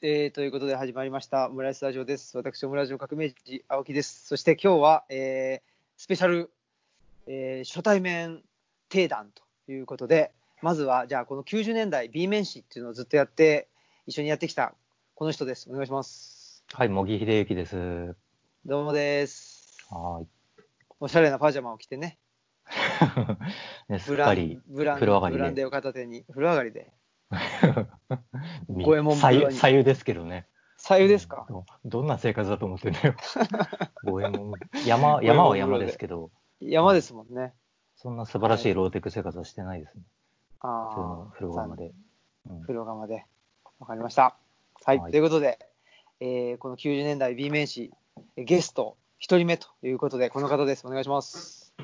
えーということで始まりました、オムライスラジオです。私、オムラジオ革命児、青木です。そして今日は、えースペシャル、えー初対面定談ということで、まずは、じゃあ、この90年代 B 面誌っていうのをずっとやって、一緒にやってきたこの人です。お願いします。はい、茂木秀幸です。どうもです。はおしゃれなパジャマを着てね。ね、すっかり、ブラン風呂上がりでブランデーを片手に、風呂上がりで。み五右衛門左右ですけどね。左右ですか、どどんな生活だと思ってんだよ。五右衛門山、山は山ですけど、山ですもんね。そんな素晴らしいローテク生活はしてないですね。ああ、風呂場まで。うん風呂釜で。わかりました。はい、はいということで、えーこの90年代 B 面誌、えゲスト1人目ということで、この方です。お願いします。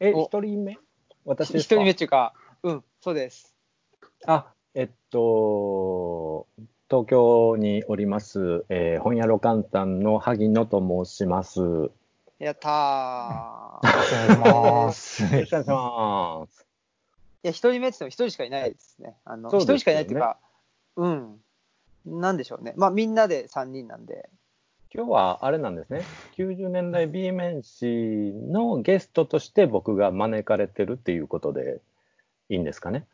え、お一人目？私1ですか？人目っていうか、うん、そうです。あ、えっと、東京におります、えー本屋ロカンタンの萩野と申します。よやったー。お願いします。お願いします。いや、1人目って言っても1人しかいないですね。あの、1そうですよね人しかいないっていうか、うん。なんでしょうね。まあ、みんなで3人なんで、今日はあれなんですね。90年代 B 面誌のゲストとして僕が招かれてるっていうことでいいんですかね？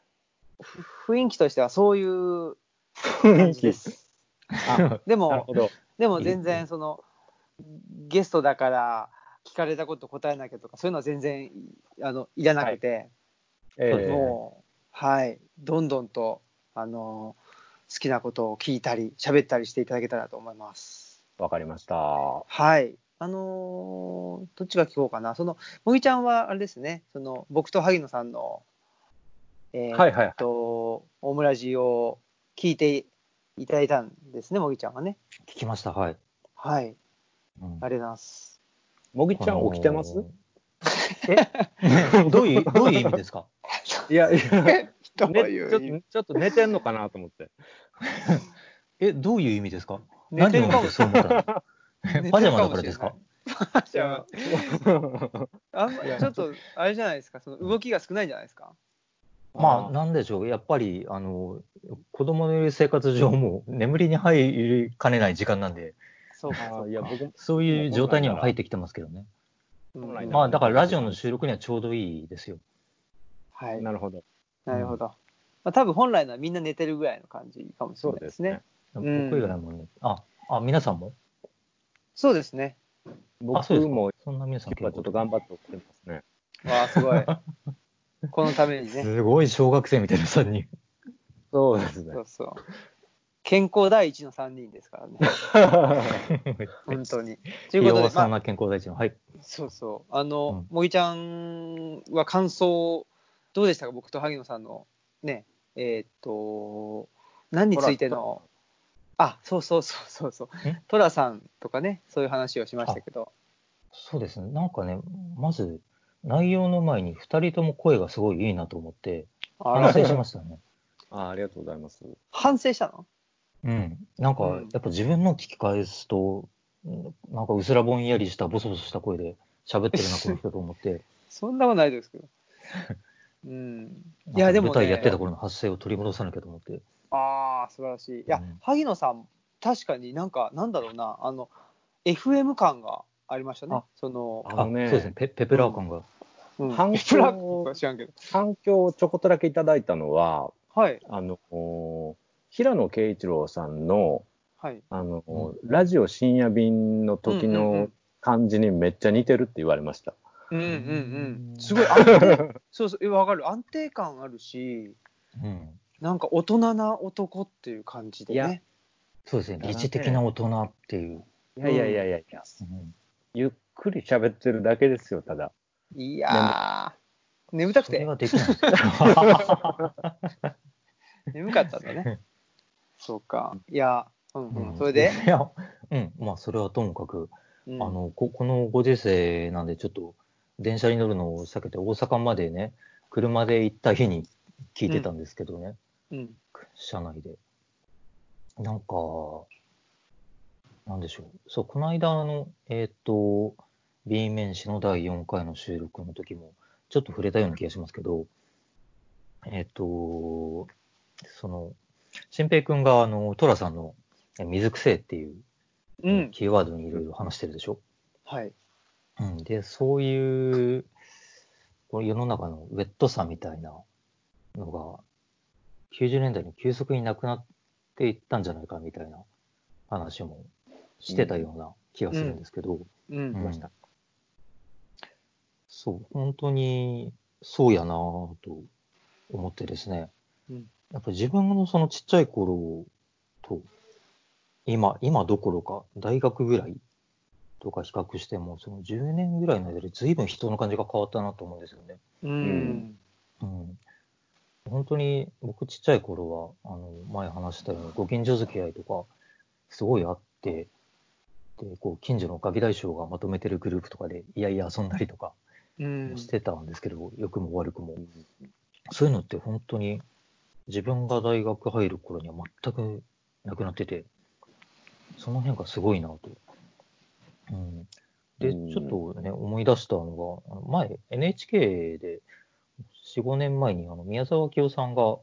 ふ雰囲気としてはそういう雰囲気感じで。す。あ でも。でも全然そのゲストだから聞かれたこと答えなきゃとかそういうのは全然あのいらなくて、えーもうはいどんどんとあの好きなことを聞いたり喋ったりしていただけたらと思います。わかりました。はいあのーどっちが聞こうかなそのもぎちゃんはあれですねその僕と萩野さんのえーはい。はいっとオムラジを聞いていただいたんですねもぎちゃんはね。聞きました、はい。はい。うん。ありがとうございます。もぎちゃん起きてます？あのー。え？どういう、どういう意味ですか？いや、いや、ねちょっと、ちょっと寝てんのかなと思って。え、どういう意味ですか？寝てるかも何を見てそう思ったの？えパジャマだからですか？パジャマ。あんまちょっと、あれじゃないですか、その動きが少ないんじゃないですか？まあ、なんでしょう、やっぱり、あの、子供のいる生活上、もう眠りに入りかねない時間なんで、そうか、いや僕そういう状態には入ってきてますけどね。まあ、だからラジオの収録にはちょうどいいですよ。はい。なるほど。なるほど。まあ、多分本来のはみんな寝てるぐらいの感じかもしれないですね。うん僕以外もね、あ、あ、皆さんも？そうですね。あ、僕もそんな皆さん今日はちょっと頑張って起きてますね。わあ、すごい。このためにね。すごい小学生みたいな3人。そうですねそ。うそう。健康第一の3人ですからね。本当に。ということで、まあ、弱そうな健康第一の。はい。そうそう。あの、うもぎちゃんは感想、どうでしたか？僕と萩野さんの、ね、えーっと、何についての、あ、そうそうそうそうそう。んトラさんとかね、そういう話をしましたけど。そうですね。なんかね、まず、内容の前に2人とも声がすごいいいなと思って、あ反省しましたね。あありがとうございます。反省したの？うん。なんかうん、やっぱ自分の聞き返すと、うんなんかうすらぼんやりしたボソボソした声で喋ってるな、この人と思って。そんなことないですけど。うん。いや、かでも、ね、舞台やってた頃の発声を取り戻さなきゃと思って。ああ、素晴らしい。いや、うん萩野さん、確かになんか、なんだろうな、あの、FM 感がありましたねあ。その、あ、あのねそうですね。ペペペラー感が。うん、反響プラックは知らんけど。反響をちょこっとだけいただいたのは、はい、あの、お平野啓一郎さんの、はい。あの、うラジオ深夜便の時のん感じにめっちゃ似てるって言われました。うんうんううんん。すごい安定、そうそう、えわかる。安定感あるし、うん。なんか大人な男っていう感じでいやね。そうですね。理知的な大人っていう。いやいやいやいやいや、うんゆっくり喋ってるだけですよ、ただ。いやー、眠たくてそれができないんですよ。眠かったんだね。そうか。いや、うんうん。うんそれで、いや、うん。まあ、それはともかく、うんあのここのご時世なんで、ちょっと電車に乗るのを避けて、大阪までね、車で行った日に聞いてたんですけどね、うん。車内で。なんか、なんでしょう。そう、この間、あの、えっ、と、B 面誌の第4回の収録の時も、ちょっと触れたような気がしますけど、えっ、と、その、新平くんが、あの、トラさんのえ水くせえっていううん。キーワードにいろいろ話してるでしょ？はい。うん。で、そういう、この世の中のウェットさみたいなのが、90年代に急速になくなっていったんじゃないかみたいな話もしてたような気がするんですけど、うん。うんましたそう、本当にそうやなぁと思ってですね、うんやっぱ自分のそのちっちゃい頃と、今、今どころか大学ぐらいとか比較しても、その10年ぐらいの間で随分人の感じが変わったなと思うんですよね。うん。うん。本当に僕ちっちゃい頃は、あの、前話したようにご近所付き合いとか、すごいあって、で、こう、近所のガキ大将がまとめてるグループとかで、いやいや遊んだりとかうん。してたんですけど、良くも悪くも。そういうのって本当に自分が大学入る頃には全くなくなってて、その変化すごいなと。うん、で、うんちょっとね、思い出したのが、あの前、NHK で4、5年前にあの宮沢清さんが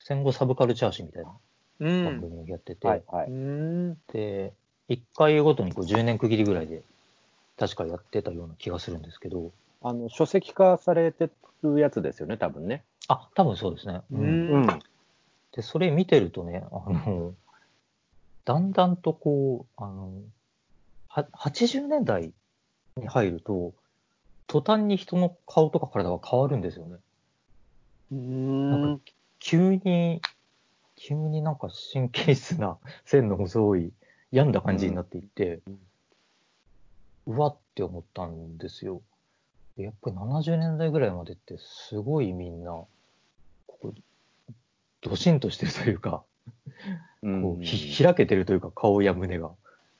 戦後サブカルチャー誌みたいなうん。番組をやってて、うはいはい。ん。で、1回ごとにこう10年区切りぐらいで確かやってたような気がするんですけど、あの、書籍化されてるやつですよね、多分ね。あ、多分そうですね。うんで、それ見てるとね、あの、だんだんとこう、あの、は80年代に入ると、途端に人の顔とか体が変わるんですよね。うん。急に、急になんか神経質な線の細い病んだ感じになっていって、うわって思ったんですよ。でやっぱり70年代ぐらいまでってすごいみんな、ここ、ドシンとしてるというか、うんこうひ開けてるというか、顔や胸が。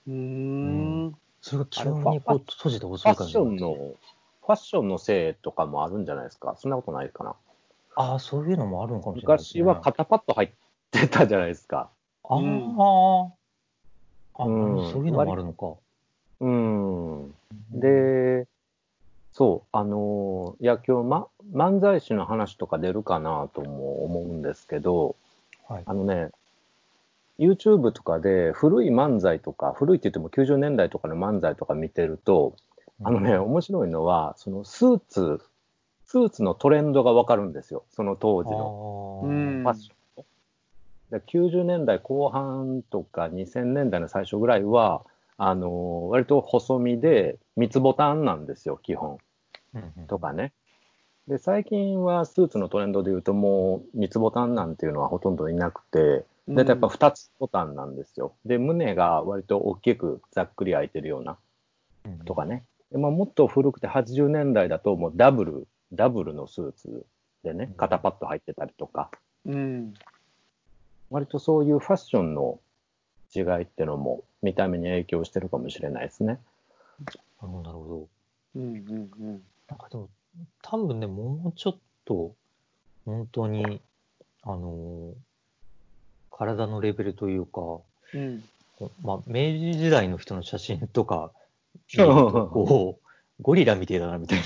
うん。それが急にこう閉じてフ細い感じァッションの、ファッションのせいとかもあるんじゃないですか？そんなことないかな。ああ、そういうのもあるのかもしれないね。昔は肩パッド入ってたじゃないですか。ああ、うんあ、うんそういうのもあるのか。うん。で、そう、あの、いや、今日、ま、漫才師の話とか出るかなとも思うんですけど、はい。あのね、YouTube とかで古い漫才とか、古いって言っても90年代とかの漫才とか見てると、あのね、面白いのは、そのスーツ、スーツのトレンドがわかるんですよ。その当時ののうんファッションの。で90年代後半とか2000年代の最初ぐらいは、あの割と細身で三つボタンなんですよ、基本。とかね。で、最近はスーツのトレンドで言うともう三つボタンなんていうのはほとんどいなくて、だいたいやっぱ二つボタンなんですよ。で、胸が割と大きくざっくり開いてるようなとかね。でまあ、もっと古くて80年代だともうダブル、ダブルのスーツでね、肩パッド入ってたりとか、うん。割とそういうファッションの違いってのも見た目に影響してるかもしれないですね。なるほど、なるほど。うん。うん。なんかでも、多分ね、もうちょっと、本当に、あのー体のレベルというか、うん。まあ、明治時代の人の写真とか見ると、こう、ゴリラみてえだな、みたい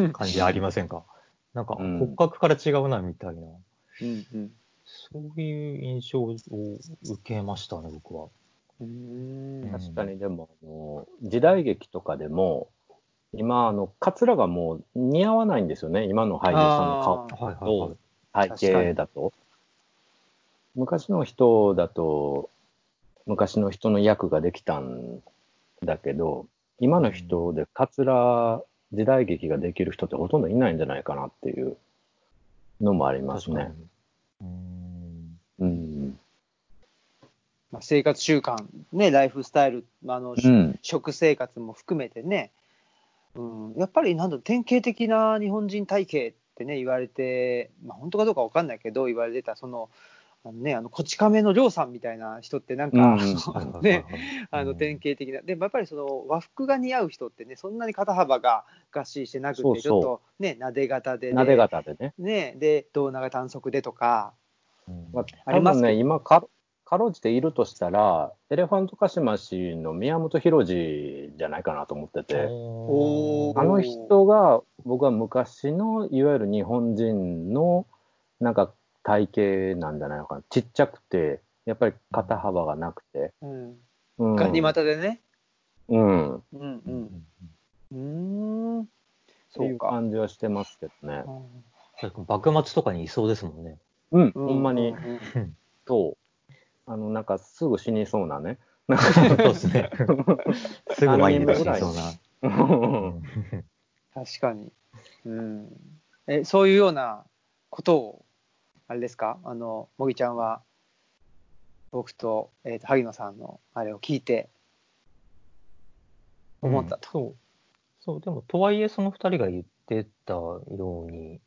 な 感じありませんか？なんかうん骨格から違うな、みたいな、うん。うん。そういう印象を受けましたね、僕は。うん。確かにでも、あの時代劇とかでも、今、あの、カツラがもう似合わないんですよね。今の俳優さんの顔と。体型だと。昔の人だと、昔の人の役ができたんだけど、今の人でカツラ時代劇ができる人ってほとんどいないんじゃないかなっていうのもありますね。うーん。うん。まあ、生活習慣、ね、ライフスタイル、あの、うん。食生活も含めてね、うん、やっぱりなんだ典型的な日本人体型ってね言われて、まあ、本当かどうかわかんないけど言われてたそのあのねあのこち亀の亮さんみたいな人ってなんか、ねはいあの典型的な。でもやっぱりその和服が似合う人ってねそんなに肩幅ががっしりしてなくてそうそう。ちょっとねなで型でなで型でね。ねで胴長短足でとかうん。まあ、ありますね、今か、かろうじているとしたら、エレファントカシマシの宮本浩次じゃないかなと思ってて、あの人が僕は昔のいわゆる日本人のなんか体型なんじゃないのかな。ちっちゃくて、やっぱり肩幅がなくて。うん。うん。ガニ股でね。うん。っうんうん。うーん。ていうそうか。感じはしてますけどね。幕末とかにいそうですもんね。うん、うんほんまにう、ん そう。あの、なんかすぐ死にそうなね。そうですね。すぐ前に出てきそうな。うん確かに。うん。え、そういうようなことを、あれですか？あの、もぎちゃんは、僕と、えっ、と、萩野さんのあれを聞いて、思ったと。そう。そう、でも、とはいえ、その二人が言ってたように、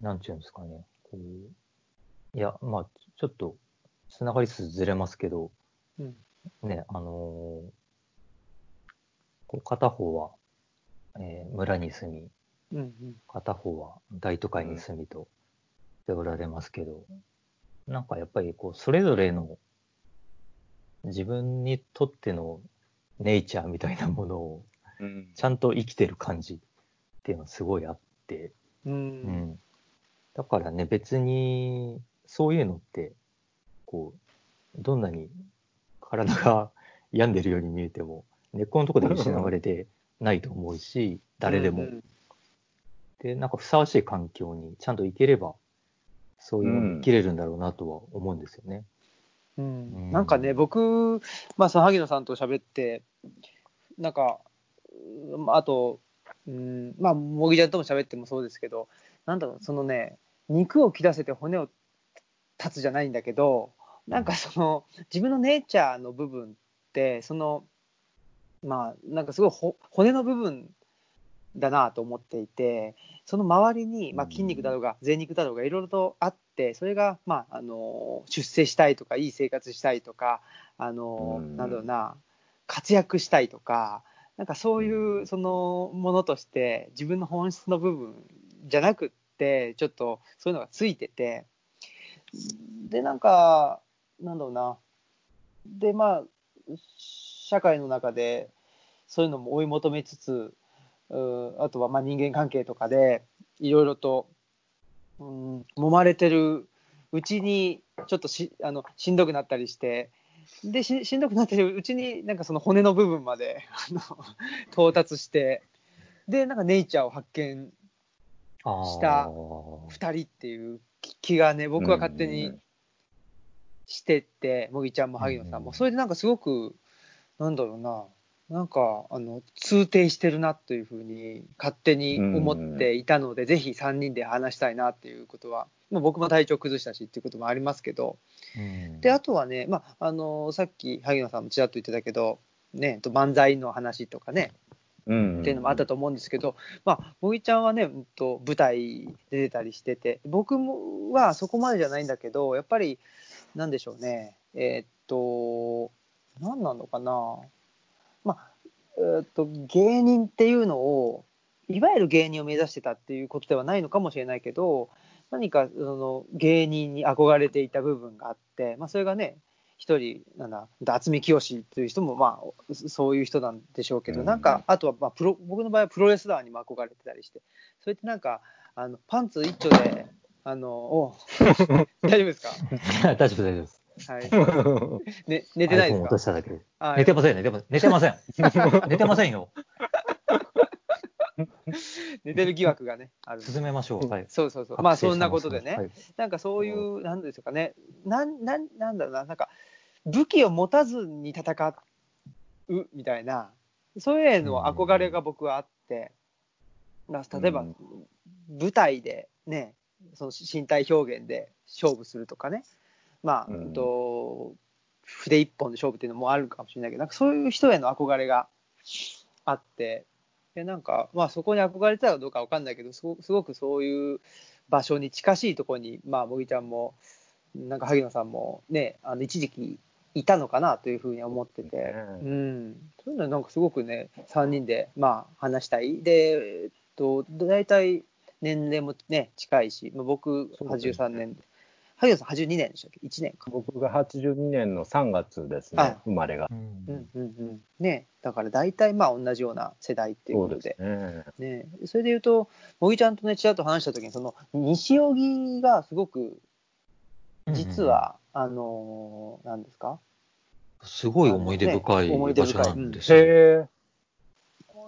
なんていうんですかね。こういや、まあ、ちょっと、つながりつつずれますけど、うん。ね、あのーこう片方は、えー村に住み、うんうん。片方は大都会に住みとしておられますけど、なんかやっぱりこう、それぞれの自分にとってのネイチャーみたいなものをうんちゃんと生きてる感じっていうのはすごいあって、う。うんん。だからね、別にそういうのって、こう、どんなに体が病んでるように見えても、根っこのところで失われてないと思うし、誰でも。うんで、なんかふさわしい環境にちゃんと行ければ、そういうのに生きれるんだろうなとは思うんですよね。うん。うん。なんかね、僕、まあ、その萩野さんと喋って、なんか、うんあと、うん、まあ、もぎちゃんとも喋ってもそうですけど、なんだろう、そのね、肉を切らせて骨を断つじゃないんだけど、なんかその、自分のネイチャーの部分って、その、まあ、なんかすごいほ骨の部分だなと思っていて、その周りに、まあ、筋肉だろうが、贅肉だろうが、いろいろとあって、それが、まあ、あの、出世したいとか、いい生活したいとか、あの、うん。なんだろうな、活躍したいとか、なんかそういう、そのものとして、自分の本質の部分じゃなくって、ちょっとそういうのがついてて、で、なんか、なんだろうな、で、まあ、社会の中で、そういうのも追い求めつつ、うあとはまあ人間関係とかでいろいろと、うん、揉まれてるうちにちょっとしあのしんどくなったりしてでししんどくなってるうちになんかその骨の部分まであの到達してでなんかネイチャーを発見。した2人っていう気気がね僕は勝手にしてってもぎちゃんも萩野さんも、うん。それでなんかすごくなんだろうななんかあの通底してるなというふうに勝手に思っていたので、ぜひ3人で話したいなっていうことは、まあ、僕も体調崩したしっていうこともありますけど。うん。であとはね、まあ、あのさっき萩野さんもちらっと言ってたけど、ね、と漫才の話とかねうん。っていうのもあったと思うんですけど、まあ、もぎちゃんはね、うんと舞台出てたりしてて、僕もはそこまでじゃないんだけど、やっぱり、なんでしょうね、えーっと、何なのかな、まあ、えーっと、芸人っていうのを、いわゆる芸人を目指してたっていうことではないのかもしれないけど、何かその芸人に憧れていた部分があって、まあ、それがね、一人、なんだ、渥美清という人も、まあ、そういう人なんでしょうけど、うんなんか、あとは、まあ、プロ、僕の場合はプロレスラーにも憧れてたりして、それってなんか、あの、パンツ一丁で、あの、お 大丈夫ですか？大丈夫、大丈夫です。はい。ね、寝てないですか？落としただけ寝てません、寝てません。寝てません。寝てませんよ。寝てる疑惑がね、ある進めましょう。はい。そうそうそう。まあ、そんなことでね、はいなんかそういう、なんですかね、なん、なん、なんだろうな、なんか、武器を持たずに戦うみたいな、そういうへの憧れが僕はあって、まあ例えば、うん舞台でね、その身体表現で勝負するとかね、まあ、うん。うんと、筆一本で勝負っていうのもあるかもしれないけど、なんかそういう人への憧れがあって、でなんか、まあそこに憧れてたかどうかわかんないけど、すごすごくそういう場所に近しいところに、まあ、もぎちゃんも、なんか萩野さんもね、あの一時期いたのかなというふうに思ってて、ね。うん、そういうのなんかすごくね、3人で、まあ、話したい。で、えっと、大体年齢もね、近いし、まあ、僕そうですね。83年で、萩野さん82年でしたっけ ?1 年か。僕が82年の3月ですね、生まれが。うんうんうんねだから大体まあ同じような世代っていうことで。ねねそれで言うと、茂木ちゃんとね、ちらっと話したときに、その西荻がすごく、実は、あのー、なんですか？すごい思い出深いね思い出場所なんですよ。へ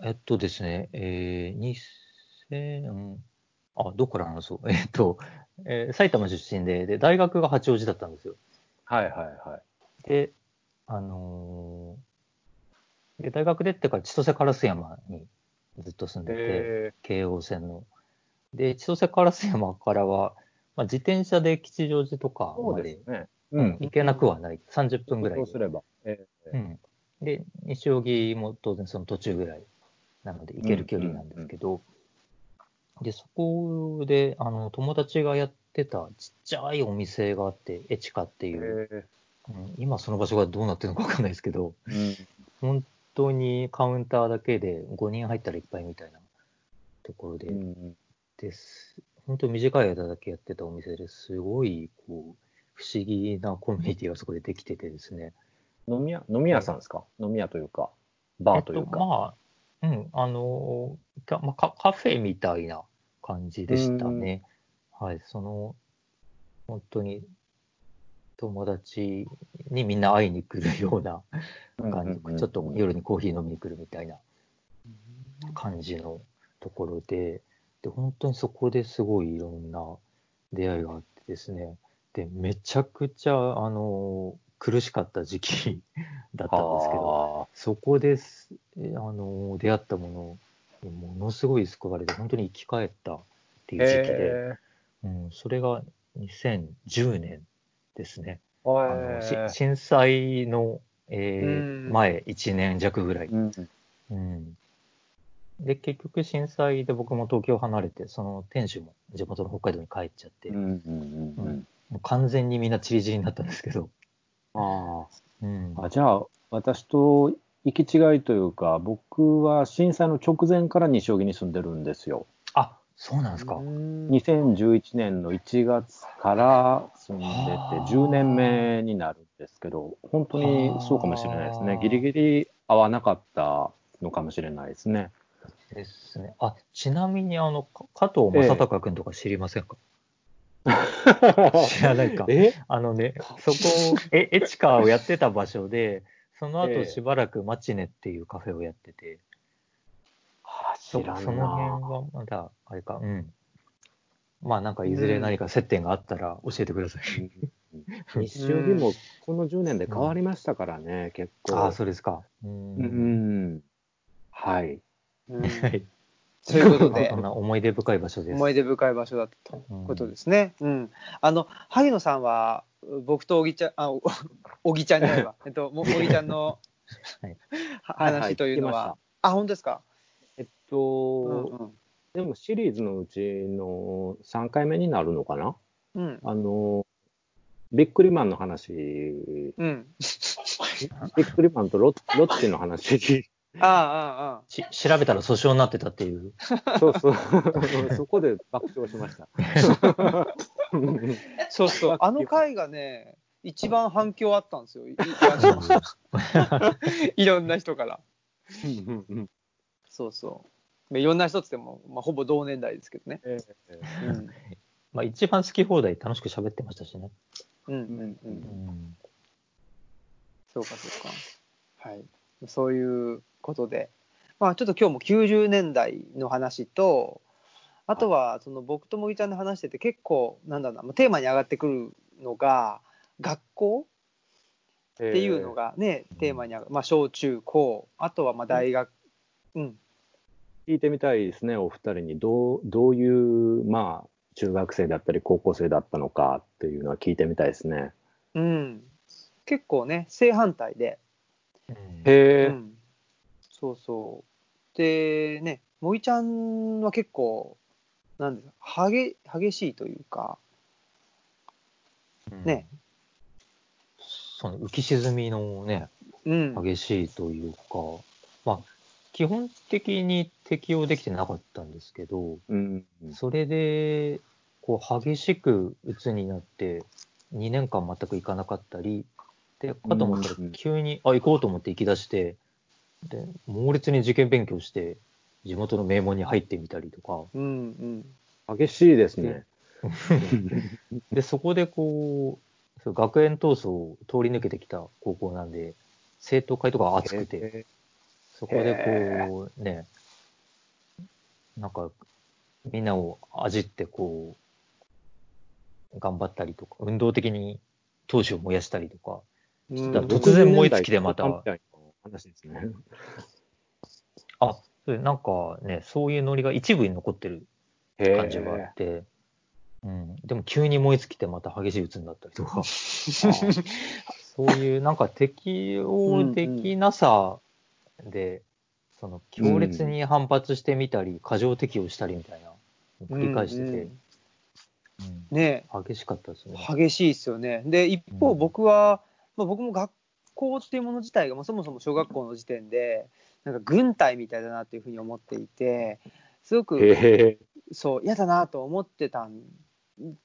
えっとですね、えー、2000、あ、どこから話そう？えっと、えー埼玉出身で、で、大学が八王子だったんですよ。はいはいはい。で、あのーで、大学出てから千歳烏山にずっと住んでて、へ京王線の。で、千歳烏山からは、まあ、自転車で吉祥寺とかまで。行けなくはない。30分ぐらいで。そうすれば。ええうん。で、西荻も当然その途中ぐらいなので行ける距離なんですけど、で、そこで、あの、友達がやってたちっちゃいお店があって、エチカっていう、へうん今その場所がどうなってるのかわかんないですけど、え本当にカウンターだけで5人入ったらいっぱいみたいなところで、うんうんです。本当短い間だけやってたお店ですごい、こう、不思議なコミュニティがそこでできててですね。飲み屋、飲み屋さんですか？飲み屋というか、バーというえっと、か。まあ、うん、あの、かまあ、カカフェみたいな感じでしたね。はい、その、本当に、友達にみんな会いに来るような感じ、ちょっと夜にコーヒー飲みに来るみたいな感じのところで、で、本当にそこですごいいろんな出会いがあってですね、で、めちゃくちゃ、あの、苦しかった時期 だったんですけど、はそこであの、出会ったものにものすごい救われて、本当に生き返ったってあいう時期で、へうん、それが2010年ですね。えあのし震災の、えーうん。前1年弱ぐらい。うん。うん。で、結局震災で僕も東京離れて、その店主も地元の北海道に帰っちゃって、うん完全にみんなチリチリになったんですけど、あうんああじゃあ、私と行き違いというか、僕は震災の直前から西荻に住んでるんですよ。あ、そうなんですか。うん2011年の1月から住んでてはあ10年目になるんですけど、本当にそうかもしれないですね。ギリギリ合わなかったのかもしれないですね。ですね。あ、ちなみに、あの、か加藤正隆君とか知りませんか、知らないか。え？あのね、そこ、え、エチカをやってた場所で、そのええ後しばらくマチネっていうカフェをやってて、そその辺はまだ、あれか、うん。まあなんかいずれ何か接点があったら教えてください。西荻もこの10年で変わりましたからね、結構。ああ、そうですか。う。うんん。はい。うんはい。そういうことで 思い出深い場所です。思い出深い場所だったということですね。うん。あの、萩野さんは、僕と小木ちゃん、あ、お小木ちゃんじゃないわ。えっと、も小木ちゃんのはいははいはい話というの聞きまは、あ、本当ですか？えっうと、んうん。でもシリーズのうちの3回目になるのかな？うん。あの、ビックリマンの話、うん。ビックリマンとロッロッチの話、ああ、ああ、あし調べたら訴訟になってたっていう。そうそう、そこで爆笑しました。あ。そうそう。あの回がね、一番反響あったんですよ。いいあのいろんな人から。そうそう。まあいろんな人っつっても、まあ、ほぼ同年代ですけどね。ええうん。まあ一番好き放題楽しく喋ってましたしね。うんうんう。うんん。そうかそうか。はい。そういうことで。まあちょっと今日も90年代の話と、あとはその僕ともぎちゃんで話してて結構なんだろうな、まあテーマに上がってくるのが、学校っていうのがね、テーマに上がる。まあ小中高、あとはまあ大学。うん。聞いてみたいですね、お二人に。どう、どういう、まあ、中学生だったり高校生だったのかっていうのは聞いてみたいですね。うん。結構ね、正反対で。うんへうん、そうそう。で、ね、もぎちゃんは結構、なんですか、激激しいというか、ね。その浮き沈みのね、うん。激しいというか、まあ、基本的に適用できてなかったんですけど、うん。それで、こう激しく鬱になって、2年間全く行かなかったり、で、かと思ったらうん急に、あ、行こうと思って行き出して、で、猛烈に受験勉強して、地元の名門に入ってみたりとか、うんうん。激しいですね。で、そこでこう、そう学園闘争を通り抜けてきた高校なんで、生徒会とかが熱くて、へそこでこう、ね、なんか、みんなを味ってこう、頑張ったりとか、運動的に闘志を燃やしたりとか、突然燃え尽きてまた60年代みいな話ですね。あ、それなんかね、そういうノリが一部に残ってるへ感じがあって、うん、でも急に燃え尽きてまた激しい鬱になったりとか、そういうなんか適応できなさで、その強烈に反発してみたり、過剰適応したりみたいな、繰り返してて、うんうんね。激しかったですね。激しいですよね。で、一方、うん。僕は、まあ、僕も学校っていうもの自体が、まあ、そもそも小学校の時点で、なんか軍隊みたいだなっていうふうに思っていて、すごく。そう、嫌だなと思ってたん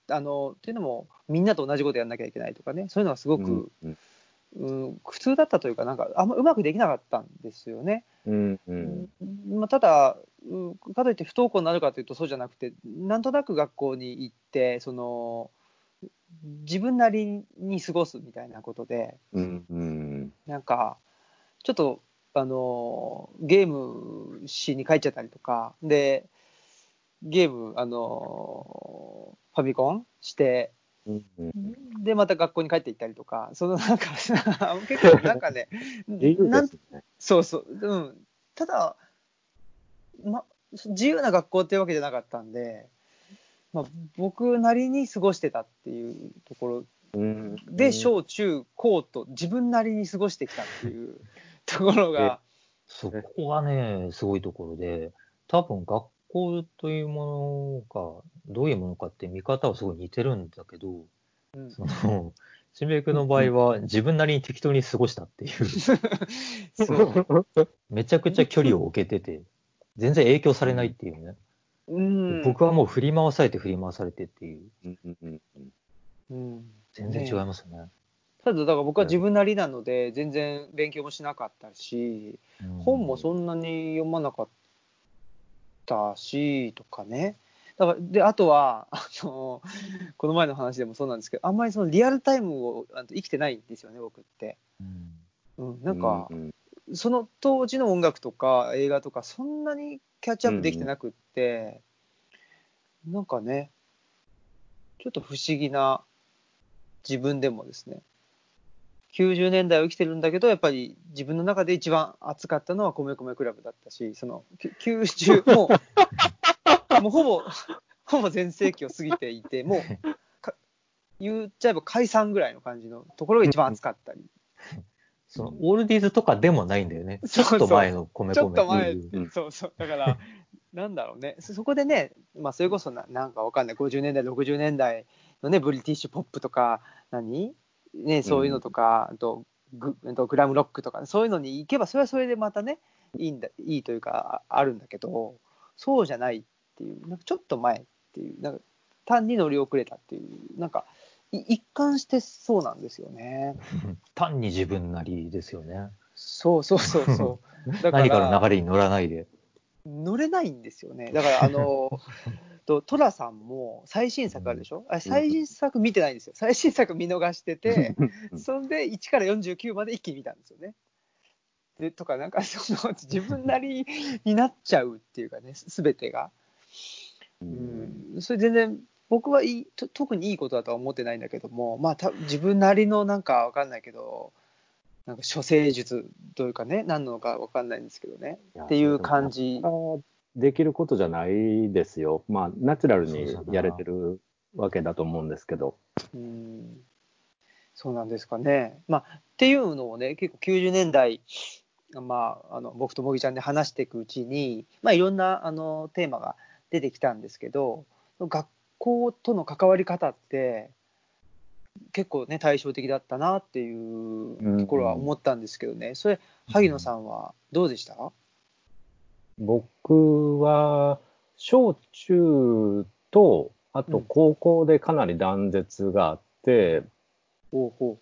あのっていうのも、みんなと同じことやんなきゃいけないとかね、そういうのがすごく、うんうん苦痛だったというか、なんか、あんまうまくできなかったんですよね。うんうんまあ、ただ、うんかといって不登校になるかというとそうじゃなくて、なんとなく学校に行って、その自分なりに過ごすみたいなことで、うんうん。なんか、ちょっと、あのゲームしに帰っちゃったりとか、で、ゲーム、あのファミコンして、うんうん。で、また学校に帰って行ったりとか、そのなんか、結構なんかね、自由なん。そうそう、うん、ただ、ま、自由な学校っていうわけじゃなかったんで、まあ、僕なりに過ごしてたっていうところ。うん。で、小中高と自分なりに過ごしてきたっていう ところが、そこがね、すごいところで、多分学校というものがどういうものかって見方はすごい似てるんだけど、うん。その、新兵君の場合は自分なりに適当に過ごしたっていう、そう。めちゃくちゃ距離を置けてて、全然影響されないっていうね。うん、僕はもう振り回されて振り回されてっていう、うんうんうんうん全然違いますよね。ただ、だから僕は自分なりなので、全然勉強もしなかったし、うん本もそんなに読まなかったしとかね。だからであとはあのこの前の話でもそうなんですけどあんまりそのリアルタイムをあの生きてないんですよね僕って。うんうん、なんかう、んその当時の音楽とか映画とかそんなにキャッチアップできてなくって、なんかねちょっと不思議な自分でもですね90年代を生きてるんだけどやっぱり自分の中で一番熱かったのは米米クラブだったしそのき90 もうもうほぼほぼ全盛期を過ぎていてもうか言っちゃえば解散ぐらいの感じのところが一番熱かったり。そのオールディーズとかでもないんだよね。ちょっと前の米米ちょっと前、そうそう、だから、なんだろうね、そそこでね、まあ、それこそな、なんかわかんない、50年代、60年代のね、ブリティッシュポップとか、何？ね、そういうのとか、あとグあとグラムロックとか、そういうのに行けば、それはそれでまたね、いいんだ、いいというか、ああるんだけど、そうじゃないっていう、なんかちょっと前っていう、なんか単に乗り遅れたっていう、なんか、い一貫してそうなんですよね。単に自分なりですよね。そうそうそうそう。だ何かの流れに乗らないで。乗れないんですよね。だから、あの、とトラさんも最新作あるでしょ、あれ最新作見てないんですよ。最新作見逃してて、そんで1から49まで一気に見たんですよね。でとか、なんかその自分なりになっちゃうっていうかね、すべてが。ううんん、それ全然僕はいいと特にいいことだとは思ってないんだけども、まあ、た自分なりのなんかわかんないけど、なんか処世術というかね、何なのかわかんないんですけどね、っていう感じ。あできることじゃないですよ。まあ、ナチュラルにやれてるわけだと思うんですけど。うんそうなんですかね。まあ、っていうのをね、結構90年代、まあ、あの僕ともぎちゃんで話していくうちに、まあ、いろんなあのテーマが出てきたんですけど、学校との関わり方って、結構ね、対照的だったなっていうところは思ったんですけどね、それ、萩野さんはどうでした、僕は、小中とあと高校でかなり断絶があって、ほうほ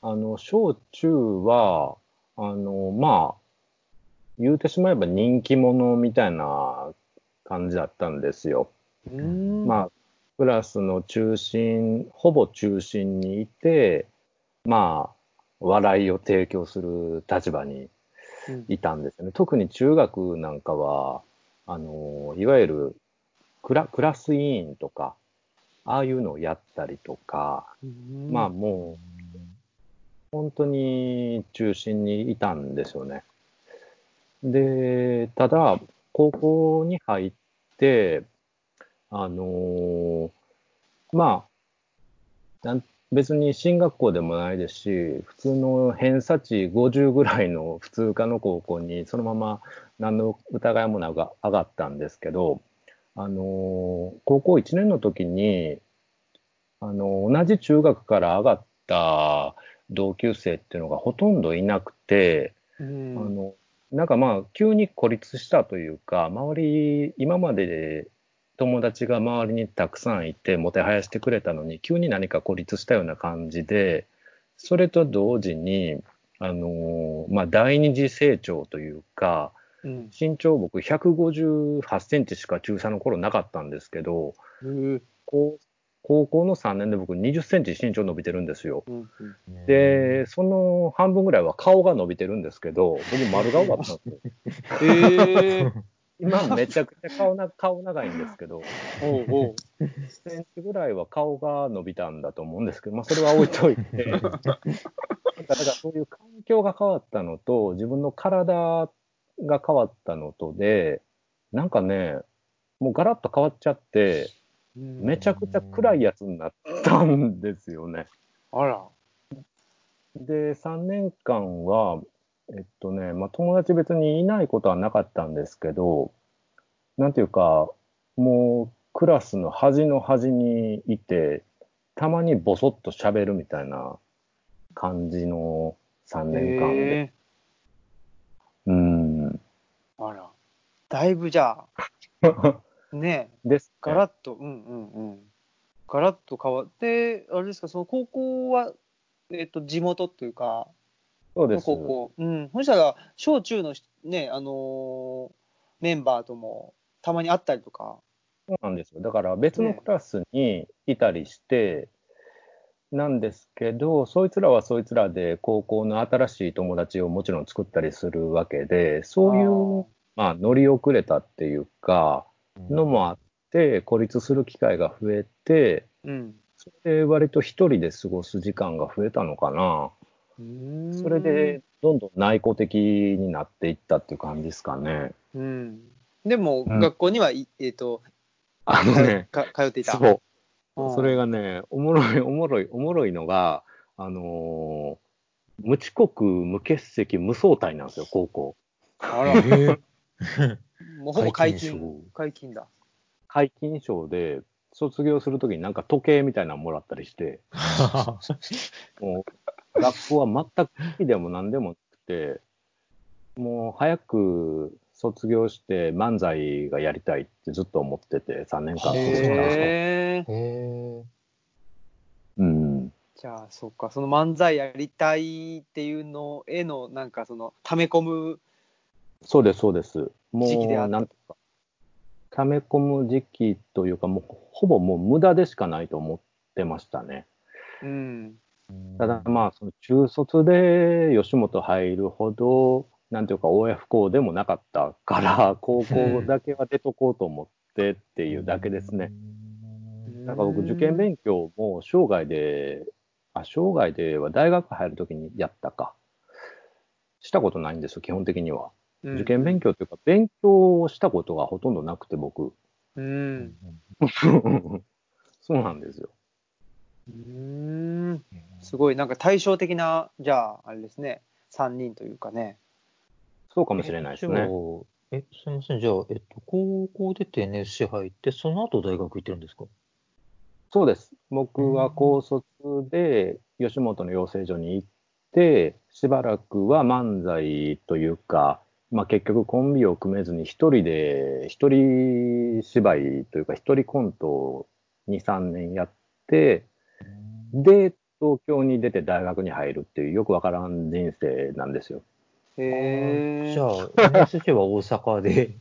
あの、小中は、あの、まあ、言うてしまえば人気者みたいな感じだったんですよ。まあ、クラスの中心、ほぼ中心にいて、まあ、笑いを提供する立場にうんいたんですよね。特に中学なんかは、あの、いわゆるクラクラス委員とか、ああいうのをやったりとか、うんまあもう、本当に中心にいたんですよね。で、ただ、高校に入って、あのーまあ、なん別に進学校でもないですし、普通の偏差値50ぐらいの普通科の高校にそのまま何の疑いもなく上がったんですけど、あのー高校1年の時に、あの、同じ中学から上がった同級生っていうのがほとんどいなくて、うん。あの、なんかまあ、急に孤立したというか、周り、今までで友達が周りにたくさんいて、もてはやしてくれたのに、急に何か孤立したような感じで、それと同時に、あの、まあ、第二次成長というか、うん。身長僕158センチしか中3の頃なかったんですけど、うん高高校の3年で僕20センチ身長伸びてるんですよ。うんで、その半分ぐらいは顔が伸びてるんですけど、僕丸顔だったんですよ。ええ 今めちゃくちゃ顔な 顔長いんですけど、おうおう10センチぐらいは顔が伸びたんだと思うんですけど、まあそれは置いといて、なんかだからそういう環境が変わったのと、自分の体が変わったのとで、なんかね、もうガラッと変わっちゃって、めちゃくちゃ暗いやつになったんですよね。あら。で、3年間は、えっとね、まあ、友達別にいないことはなかったんですけど、なんていうか、もうクラスの端の端にいて、たまにボソッと喋るみたいな感じの3年間で。えうん。えあら。だいぶじゃあ、ねえ、です、ね。ガラッと、うんうんうん。ガラッと変わって、あれですか、その高校は、えっと、地元というか、そうです。高校。うん。そしたら、小中のね、あのーメンバーともたまに会ったりとか。そうなんですよ。だから別のクラスにいたりして、なんですけど、そいつらはそいつらで高校の新しい友達をもちろん作ったりするわけで、そういう、まあ、乗り遅れたっていうか、のもあって、孤立する機会が増えて、うん。それで割と一人で過ごす時間が増えたのかな。うーんそれで、どんどん内向的になっていったっていう感じですかね。うん。でも、うん学校には、いえっ、と、あのね、か通っていた。そう。うんそれがね、おもろい、おもろい、おもろいのが、あのー無遅刻、無欠席、無相対なんですよ、高校。あら、もうほぼ解解禁禁。解禁だ。皆勤賞で、卒業するときになんか時計みたいなのもらったりして、もう、学校は全く好きでも何でもなくて、もう早く卒業して漫才がやりたいってずっと思ってて、3年間過ごしたんです。うん。じゃあ、そっか、その漫才やりたいっていうのへの、なんかその、溜め込む、そうです、そうです。もう、なんとか、溜め込む時期というか、もう、ほぼもう無駄でしかないと思ってましたね。うん。ただ、まあ、その中卒で吉本入るほど、なんていうか、親不幸でもなかったから、高校だけは出とこうと思ってっていうだけですね。なんか僕、受験勉強も生涯で、あ、生涯では大学入るときにやったか。したことないんですよ、基本的には。うん受験勉強というか、勉強をしたことがほとんどなくて、僕。うん。そうなんですよ。うん。すごい、なんか対照的な、じゃあ、あれですね、3人というかね。そうかもしれないですね。え、えすみません。じゃあ、えっと、高校出て NSC 入って、その後大学行ってるんですか？そうです。僕は高卒で吉本の養成所に行って、しばらくは漫才というか、まあ結局コンビを組めずに一人で、一人芝居というか一人コント2、3年やって、で、東京に出て大学に入るっていうよくわからん人生なんですよ。へえ。じゃあ、NSC は大阪で、で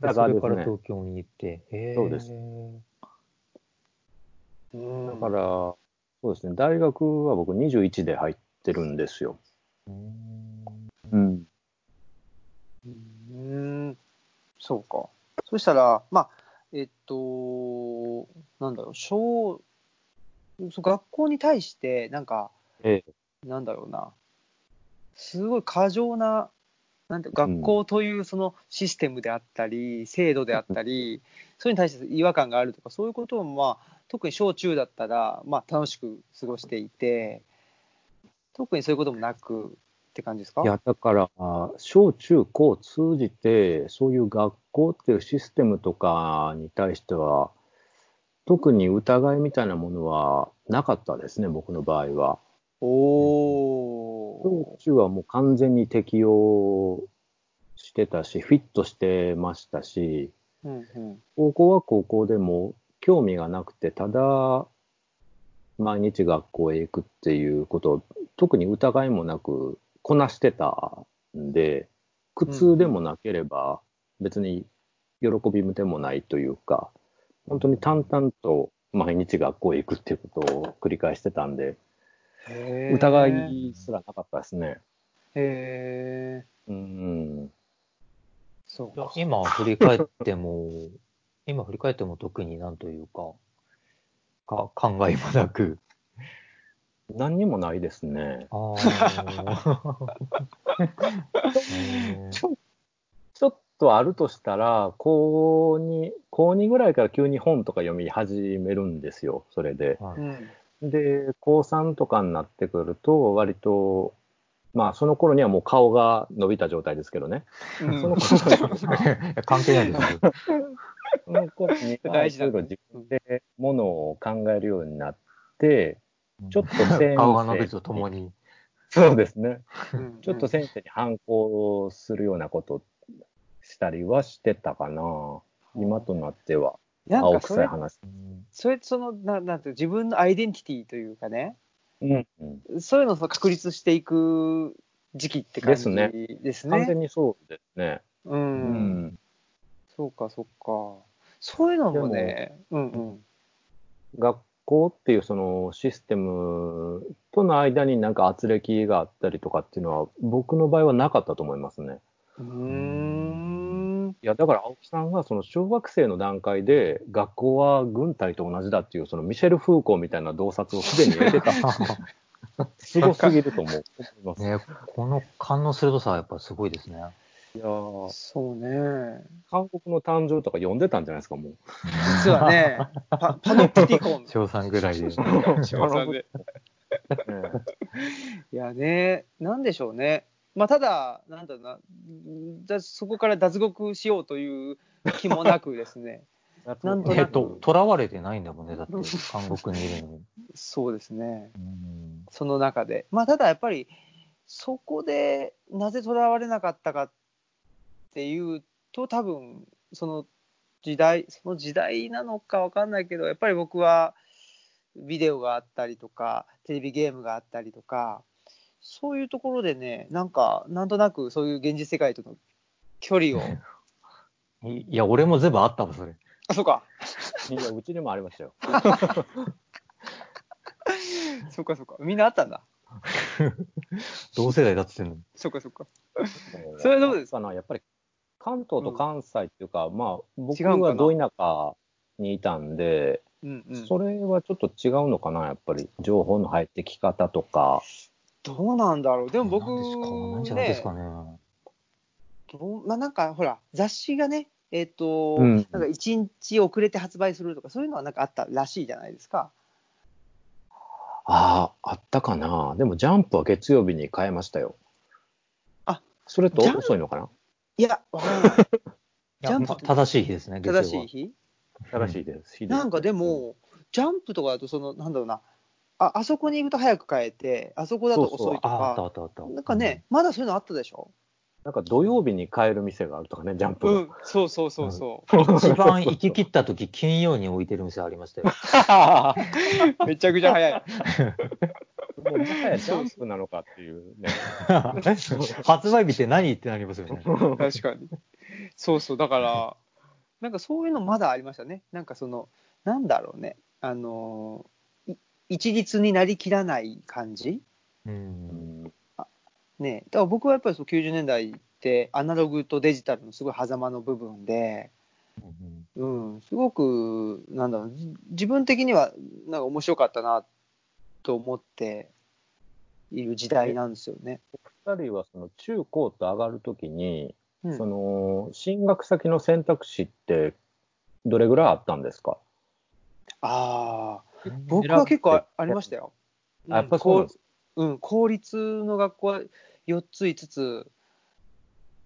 大それ阪ですねから東京に行って。へーそうですうんだから、そうですね、大学は僕21で入ってるんですよ。うんうん。うん、そうか。そしたら、まあ、えっと、なんだろう、小、そう学校に対して、なんか、えなんだろうな、すごい過剰な、なんて学校というそのシステムであったり、制度であったり、それに対して違和感があるとか、そういうことも、まあ、特に小中だったら、まあ、楽しく過ごしていて、特にそういうこともなくって感じですか？いや、だから、小中高通じて、そういう学校っていうシステムとかに対しては、特に疑いみたいなものはなかったですね、僕の場合は。お小中はもう完全に適応してたし、フィットしてましたし、うんうん高校は高校でも興味がなくて、ただ、毎日学校へ行くっていうことを、特に疑いもなくこなしてたんで、苦痛でもなければ、別に喜びでもないというか、本当に淡々と毎日学校へ行くっていうことを繰り返してたんで、疑いすらなかったですね。へえ、うん。そう今振り返っても、今振り返っても特になんというか、か考えもなく。何にもないですね。あー ちょちょっとあるとしたら、高2、高2ぐらいから急に本とか読み始めるんですよ、それで。で、高3とかになってくると、割と、まあ、その頃にはもう顔が伸びた状態ですけどね。うんその頃に、関係ないですよ。その頃に、大事な自分でものを考えるようになって、ちょっと先生顔が伸びるとともに。そうですね。うんちょっと先生に反抗するようなことしたりはしてたかな。今となっては、青臭い話。それってそのななんていう自分のアイデンティティというかね、うんうんそういうのを確立していく時期って感じですねです完全ね。にそうですね。う。うんん。そうか、そうか。そういうのもね、うんうん。学校っていうそのシステムとの間になんか圧力があったりとかっていうのは、僕の場合はなかったと思いますね。うーん。いや、だから青木さんがその小学生の段階で学校は軍隊と同じだっていう、そのミシェル・フーコーみたいな洞察をすでに得てた。すごすぎると思う思います。ね、この勘の鋭さはやっぱすごいですね。いやーそうね。韓国の誕生とか読んでたんじゃないですか、もう。実はね、パパノプティコン。小3ぐらいで。小三でいやね、なんでしょうね。まあ、ただ、なんだろうな、じゃあそこから脱獄しようという気もなくですね、なんとなく。えっと、囚われてないんだもんね、だって、韓国にいるのに。そうですね、うん。その中で。まあ、ただやっぱり、そこでなぜ囚われなかったかっていうと、多分その時代、その時代なのかわかんないけど、やっぱり僕はビデオがあったりとか、テレビゲームがあったりとか、そういうところでね、なんか、なんとなくそういう現実世界との距離を、いいや、俺も全部あったわ、それ。あ、そうか、いや、うちにもありましたよ。そうか、そうか、みんなあったんだ。同世代だって言ってんのに。そうか、そうか。それはどうです？かなやっぱり関東と関西っていうか、まあ、僕違うんかな？はど田舎にいたんで、うんうん。それはちょっと違うのかな、やっぱり。情報の入ってき方とか。どうなんだろう。でも僕なんですかなんじゃないですかね、ね。どうまあなんかほら、雑誌がね、えっ、と、うんなんか1日遅れて発売するとか、そういうのはなんかあったらしいじゃないですか。ああ、あったかな。でも、ジャンプは月曜日に変えましたよ。あ、それと遅いのかな？いや、わからない。ジャンプま正しい日ですね、月曜は正しい日？正しいですなんかでも、ジャンプとかだと、その、なんだろうな、あ、あそこに行くと早く帰って、あそこだと遅いとああったあか、ったあった。なんかね、まだそういうのあったでしょ？なんか土曜日に買える店があるとかね、ジャンプの。うん、そうそうそうそう。一番行き切った時、金曜に置いてる店ありましたよ。めちゃくちゃ早い。もうもはやジャンプなのかっていうね。発売日って何ってなりますよね。確かに。そうそう、だから、なんかそういうのまだありましたね。なんかその、なんだろうね。あの、い一律になりきらない感じ？う。うんんね。だから僕はやっぱりそう90年代ってアナログとデジタルのすごい狭間の部分で、うん、すごく、なんだろう、じ自分的にはなんか面白かったなと思っている時代なんですよね。二人はその中高と上がるときに、うんその進学先の選択肢ってどれぐらいあったんですか？ああ、僕は結構あありましたよ。あやっぱそううん、公立の学校は4つ、5つ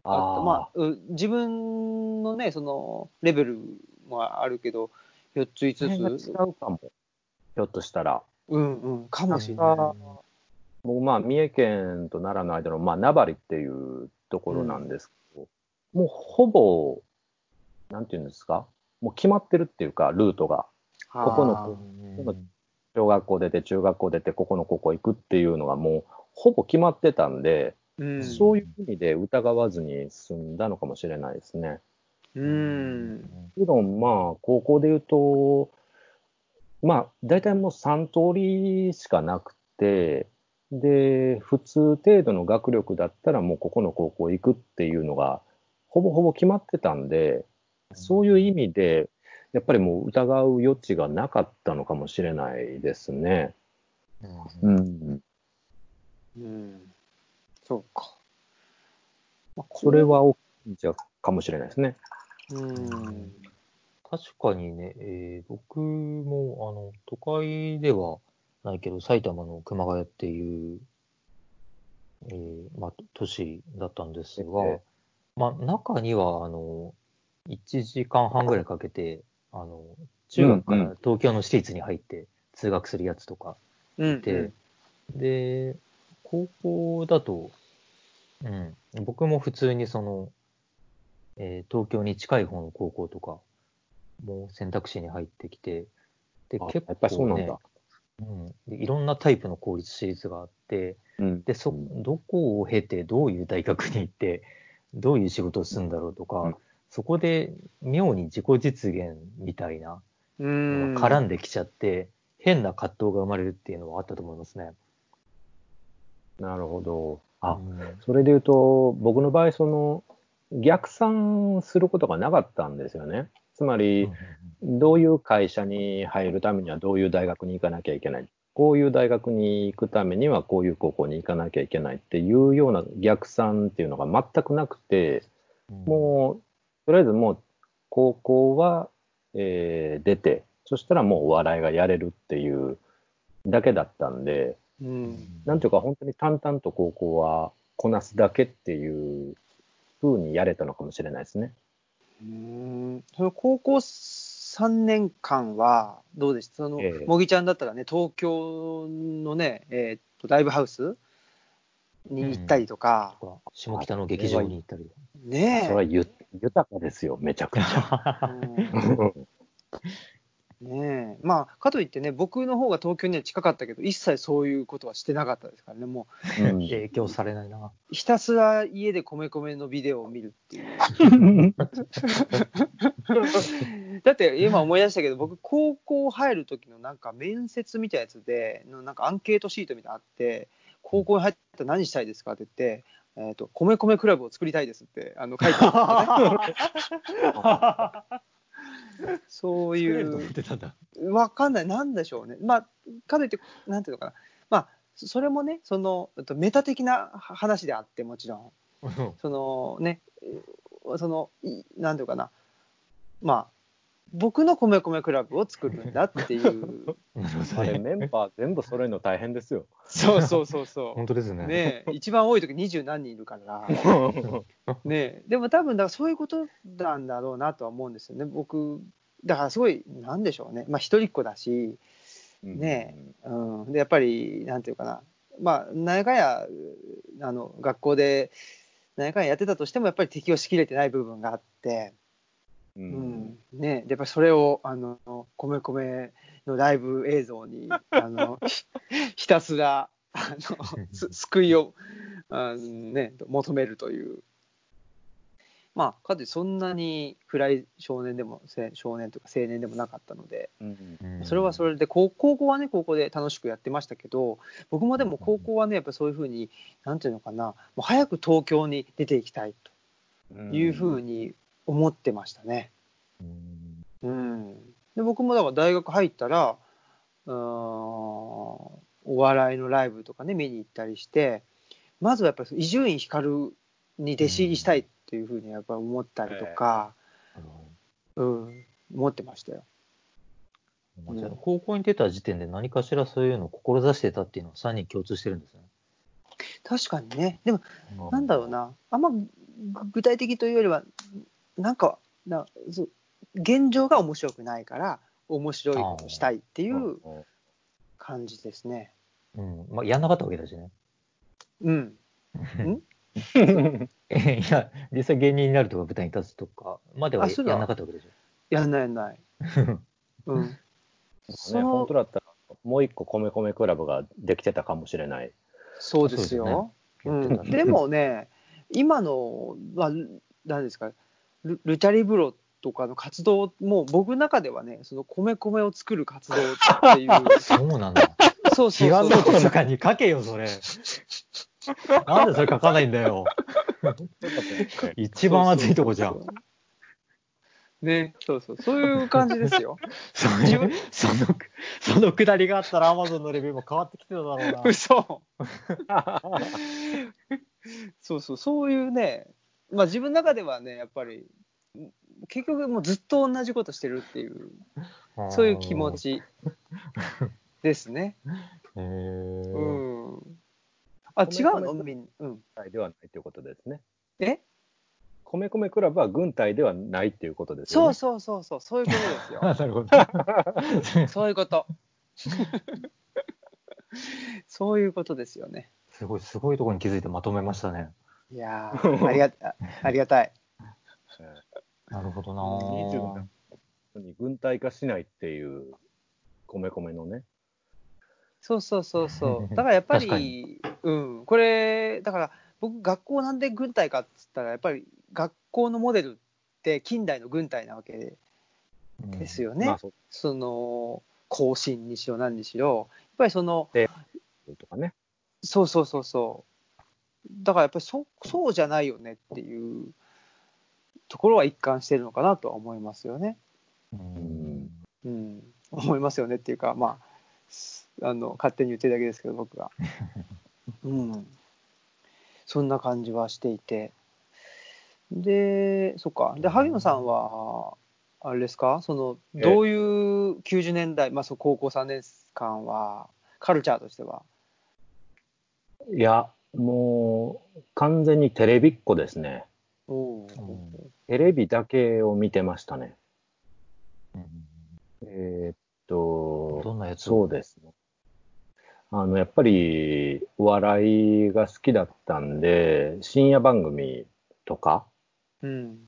あった。まあ、う自分のね、そのレベルもあるけど、4つ、あ、違5つ。うかも。ひょっとしたら。うんうん、かもしれあない。僕、まあ、三重県と奈良の間の、まあ、名張っていうところなんですけど、もうほぼ、なんていうんですか、もう決まってるっていうか、ルートが。ここのあーうん小学校出て、中学校出て、ここのここ行くっていうのがもう、ほぼ決まってたんで、うん、そういう意味で疑わずに済んだのかもしれないですね。うん。もちろん、まあ、高校で言うと、まあ、大体もう3通りしかなくて、で、普通程度の学力だったらもうここの高校行くっていうのが、ほぼほぼ決まってたんで、そういう意味で、やっぱりもう疑う余地がなかったのかもしれないですね。うん。うん。そうか。まあ、こそれ、は大きいんじゃかもしれないですね。うん。確かにね、えー僕も、あの、都会ではないけど、埼玉の熊谷っていう、えーまあ、都市だったんですが、ええまあ、中には、あの、1時間半ぐらいかけて、あの、中学かうんうら東京の私立に入って通学するやつとかうん。で、で、高校だと、うん、僕も普通にその、えー東京に近い方の高校とかも選択肢に入ってきて、で、あ結やっぱりそう構ねなんだ。、うんで、いろんなタイプの公立私立があって、うん。で、そ、うんどこを経てどういう大学に行って、どういう仕事をするんだろうとか、うんそこで妙に自己実現みたいな絡んできちゃって、変な葛藤が生まれるっていうのはあったと思いますね。なるほど。あ、うんそれで言うと、僕の場合、その、逆算することがなかったんですよね。つまり、どういう会社に入るためにはどういう大学に行かなきゃいけない。こういう大学に行くためにはこういう高校に行かなきゃいけないっていうような逆算っていうのが全くなくて、うんもう、とりあえずもう、高校は、えー出て、そしたらもうお笑いがやれるっていうだけだったんで、うん。なんていうか本当に淡々と高校はこなすだけっていう風にやれたのかもしれないですね。うん。その高校3年間はどうでした？その、ええもぎちゃんだったらね、東京のね、えーっと、ライブハウスに行ったりとか、とか下北の劇場に行ったり。ねえ。それはゆ豊かですよ、めちゃくちゃ。うんねえまあかといってね僕の方が東京には近かったけど一切そういうことはしてなかったですからねもうん影響されないな。うひたすら家で米米のビデオを見るっていう だって今思い出したけど僕高校入る時のなんか面接みたいなやつでのなんかアンケートシートみたいなのあって高校に入ったら何したいですか？って言ってえー、と米米クラブを作りたいですってあの書いてあったね そういうってたんだ。わかんない、なんでしょうね。まあ、かといって、なんていうのかな。まあ、そそれもね、その、えっとメタ的な話であって、もちろん。そのね、えーその、いなんていうかな。まあ、僕の米米クラブを作るんだっていう。あれ、メンバー全部揃えるの大変ですよ。そうそうそうそ 本当ですね。う。ねえ一番多い時二十何人いるから。ねえでも多分だからそういうことなんだろうなとは思うんですよね。僕、だからすごい、なんでしょうね。まあ、一人っ子だし、ねうん、でやっぱりなんていうかなまあ何やかんやあの学校で何回やってたとしてもやっぱり適応しきれてない部分があって、ううん。んね、やっぱりそれをあの米米のライブ映像に あのひひたすらあの す救いをあの、ね、求めるという。まあ、かつてそんなに暗い少年でもせ少年とか青年でもなかったので、うん。うんそれはそれで高高校はね高校で楽しくやってましたけど僕もでも高校はねやっぱそういうふうになんていうのかなもう早く東京に出ていきたいというふうに思ってましたね。うん。うん、で僕もだから大学入ったらうーんお笑いのライブとかね見に行ったりしてまずはやっぱり伊集院光に弟子入りしたいっていうふうにやっぱ思ったりとか、なるほうん、思ってましたよ。じゃあ高校に出た時点で何かしらそういうのを志してたっていうのは3人共通してるんですね。確かにね。でもなんだろうな、あんまぐ具体的というよりは、なんか、なそう現状が面白くないから、面白いことしたいっていううん感じですね。うん。まあ、やんなかったわけだしね。うん。えいや、実際芸人になるとか舞台に立つとかまではやんなかったわけでしょ。やんないやんない。うん。そね、の本当だったら、もう一個米米クラブができてたかもしれない。そうですよ。うん、そうですよねでもね、今の、まあ、何ですか、ルルチャリブロとかの活動も、僕の中ではね、その米米を作る活動っていう、そうなんだ。そうそうそうノートとかに書けよ、それ。なんでそれ書かないんだよ。一番熱いとこじゃん。ね、そうそう、そういう感じですよ。そ自分その、そのくだりがあったら Amazon のレビューも変わってきてただろうな。嘘 そうそう、そういうね、まあ自分の中ではね、やっぱり、結局もうずっと同じことしてるっていう、そういう気持。ちですね。へうーん。あ、違うの？米米みんうん。軍隊ではないということですね。え？米米クラブは軍隊ではないっていうことですよね。そうそうそうそう、そういうことですよ。あ なるほど。そういうこと。そういうことですよね。すごい、すごいところに気づいてまとめましたね。いやー ありがあありがたい。えなるほど25なえに軍隊化しないっていう米米のね。そうそうそうそう。だからやっぱり、うん、これ、だから僕、学校なんで軍隊かっつったら、やっぱり学校のモデルって近代の軍隊なわけですよ。よね。まあそうその、行進にしろ何にしろ、やっぱりその、とかね。そうそうそうそう。だからやっぱりそそうじゃないよねっていうところは一貫してるのかなとは思いますよね。うんうん、思いますよねっていうか、まあ、すあの勝手に言ってるだけですけど、僕が。うん、そんな感じはしていて。で、そっか。で、萩野さんは、あれですか、そのええどういう90年代、まあ、そう高校3年間は、カルチャーとしては？いや、もう完全にテレビっ子ですね。おテレビだけを見てましたね。うんえーっと、どんなやつ？そうですね。あの、やっぱり、お笑いが好きだったんで、深夜番組とかうん。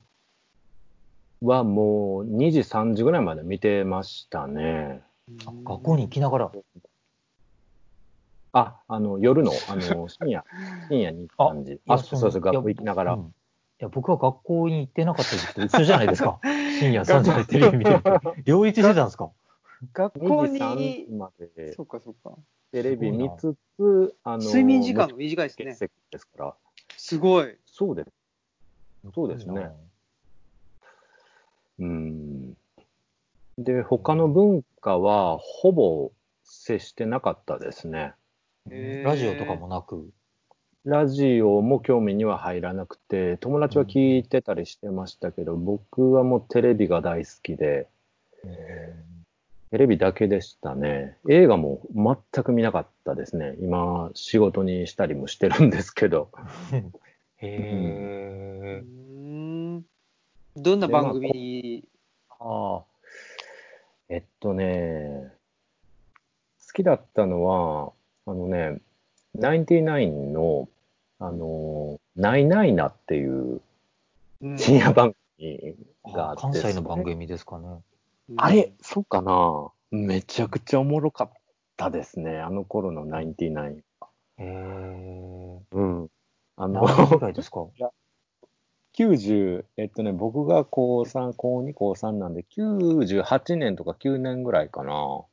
はもう2時、3時ぐらいまで見てましたね。あ学校に行きながら。あ、あの、夜の、あの、深夜、深夜に3時。あ、そうそうそう、学校行きながら。いや、僕は学校に行ってなかった時と一緒じゃないですか。深夜3時までテレビ見てる。両立してたんですか学校2時、3に時、までそうかそうか。テレビ見つつ、あの、睡眠時間が短いですね。ですから。すごい。そうです。そうですね。うん。で、他の文化はほぼ接してなかったですね。ラジオとかもなく？ラジオも興味には入らなくて、友達は聞いてたりしてましたけど、僕はもうテレビが大好きで、テレビだけでしたね。映画も全く見なかったですね。今、仕事にしたりもしてるんですけど。へうーんどんな番組に、ああ。えっとね、好きだったのは、あのね、ナインティナインの、あの、ないないなっていううん深夜番組があって、関西の番組ですかね。あれ、そうかなめちゃくちゃおもろかったですね。あの頃のナインティナイン。えー、うん。あの、何年ぐらいですか？90、えっとね、僕が高3、高2、高3なんで、98年とか9年ぐらいかな。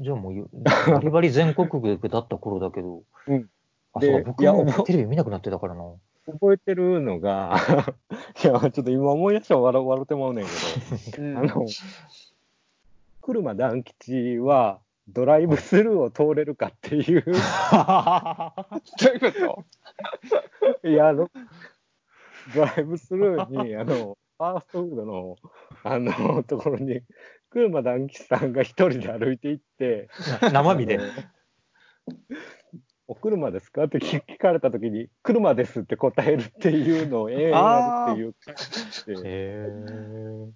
あ、じゃあもうゆ、バリバリ全国区だった頃だけど。うん。あ、でそうか、僕いやもテレビ見なくなってたからな。覚えてるのが、いや、ちょっと今思い出したら笑笑ってまうねんけうんど、あの、車団吉は、ドライブスルーを通れるかっていう、どういうこと？いや、あの、ドライブスルーに、あの、ファーストフードの、あの、ところに、車団吉さんが一人で歩いて行って、生身で？お車ですか？って聞聞かれたときに、車ですって答えるっていうのを永遠やるっていう感じで、へー。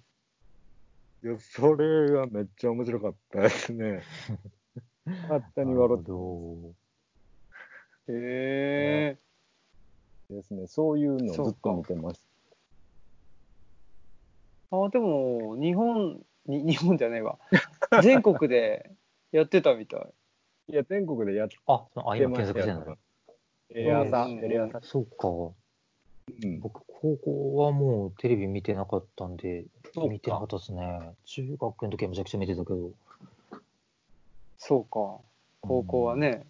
いや、それがめっちゃ面白かったですね。勝手に笑っなるほへえ。てですね、そういうのをずっと見てましあ、でも、日本、に 日本じゃないわ。全国でやってたみたい。た。いや、全国でやっあ、そのあ、今てましたよ検索してんだ。。テレ朝、うんテレ朝。そうか。うん僕、高校はもうテレビ見てなかったんで、そうか見てなかったですね。中学の時はめちゃくちゃ見てたけど。そうか。高校はね、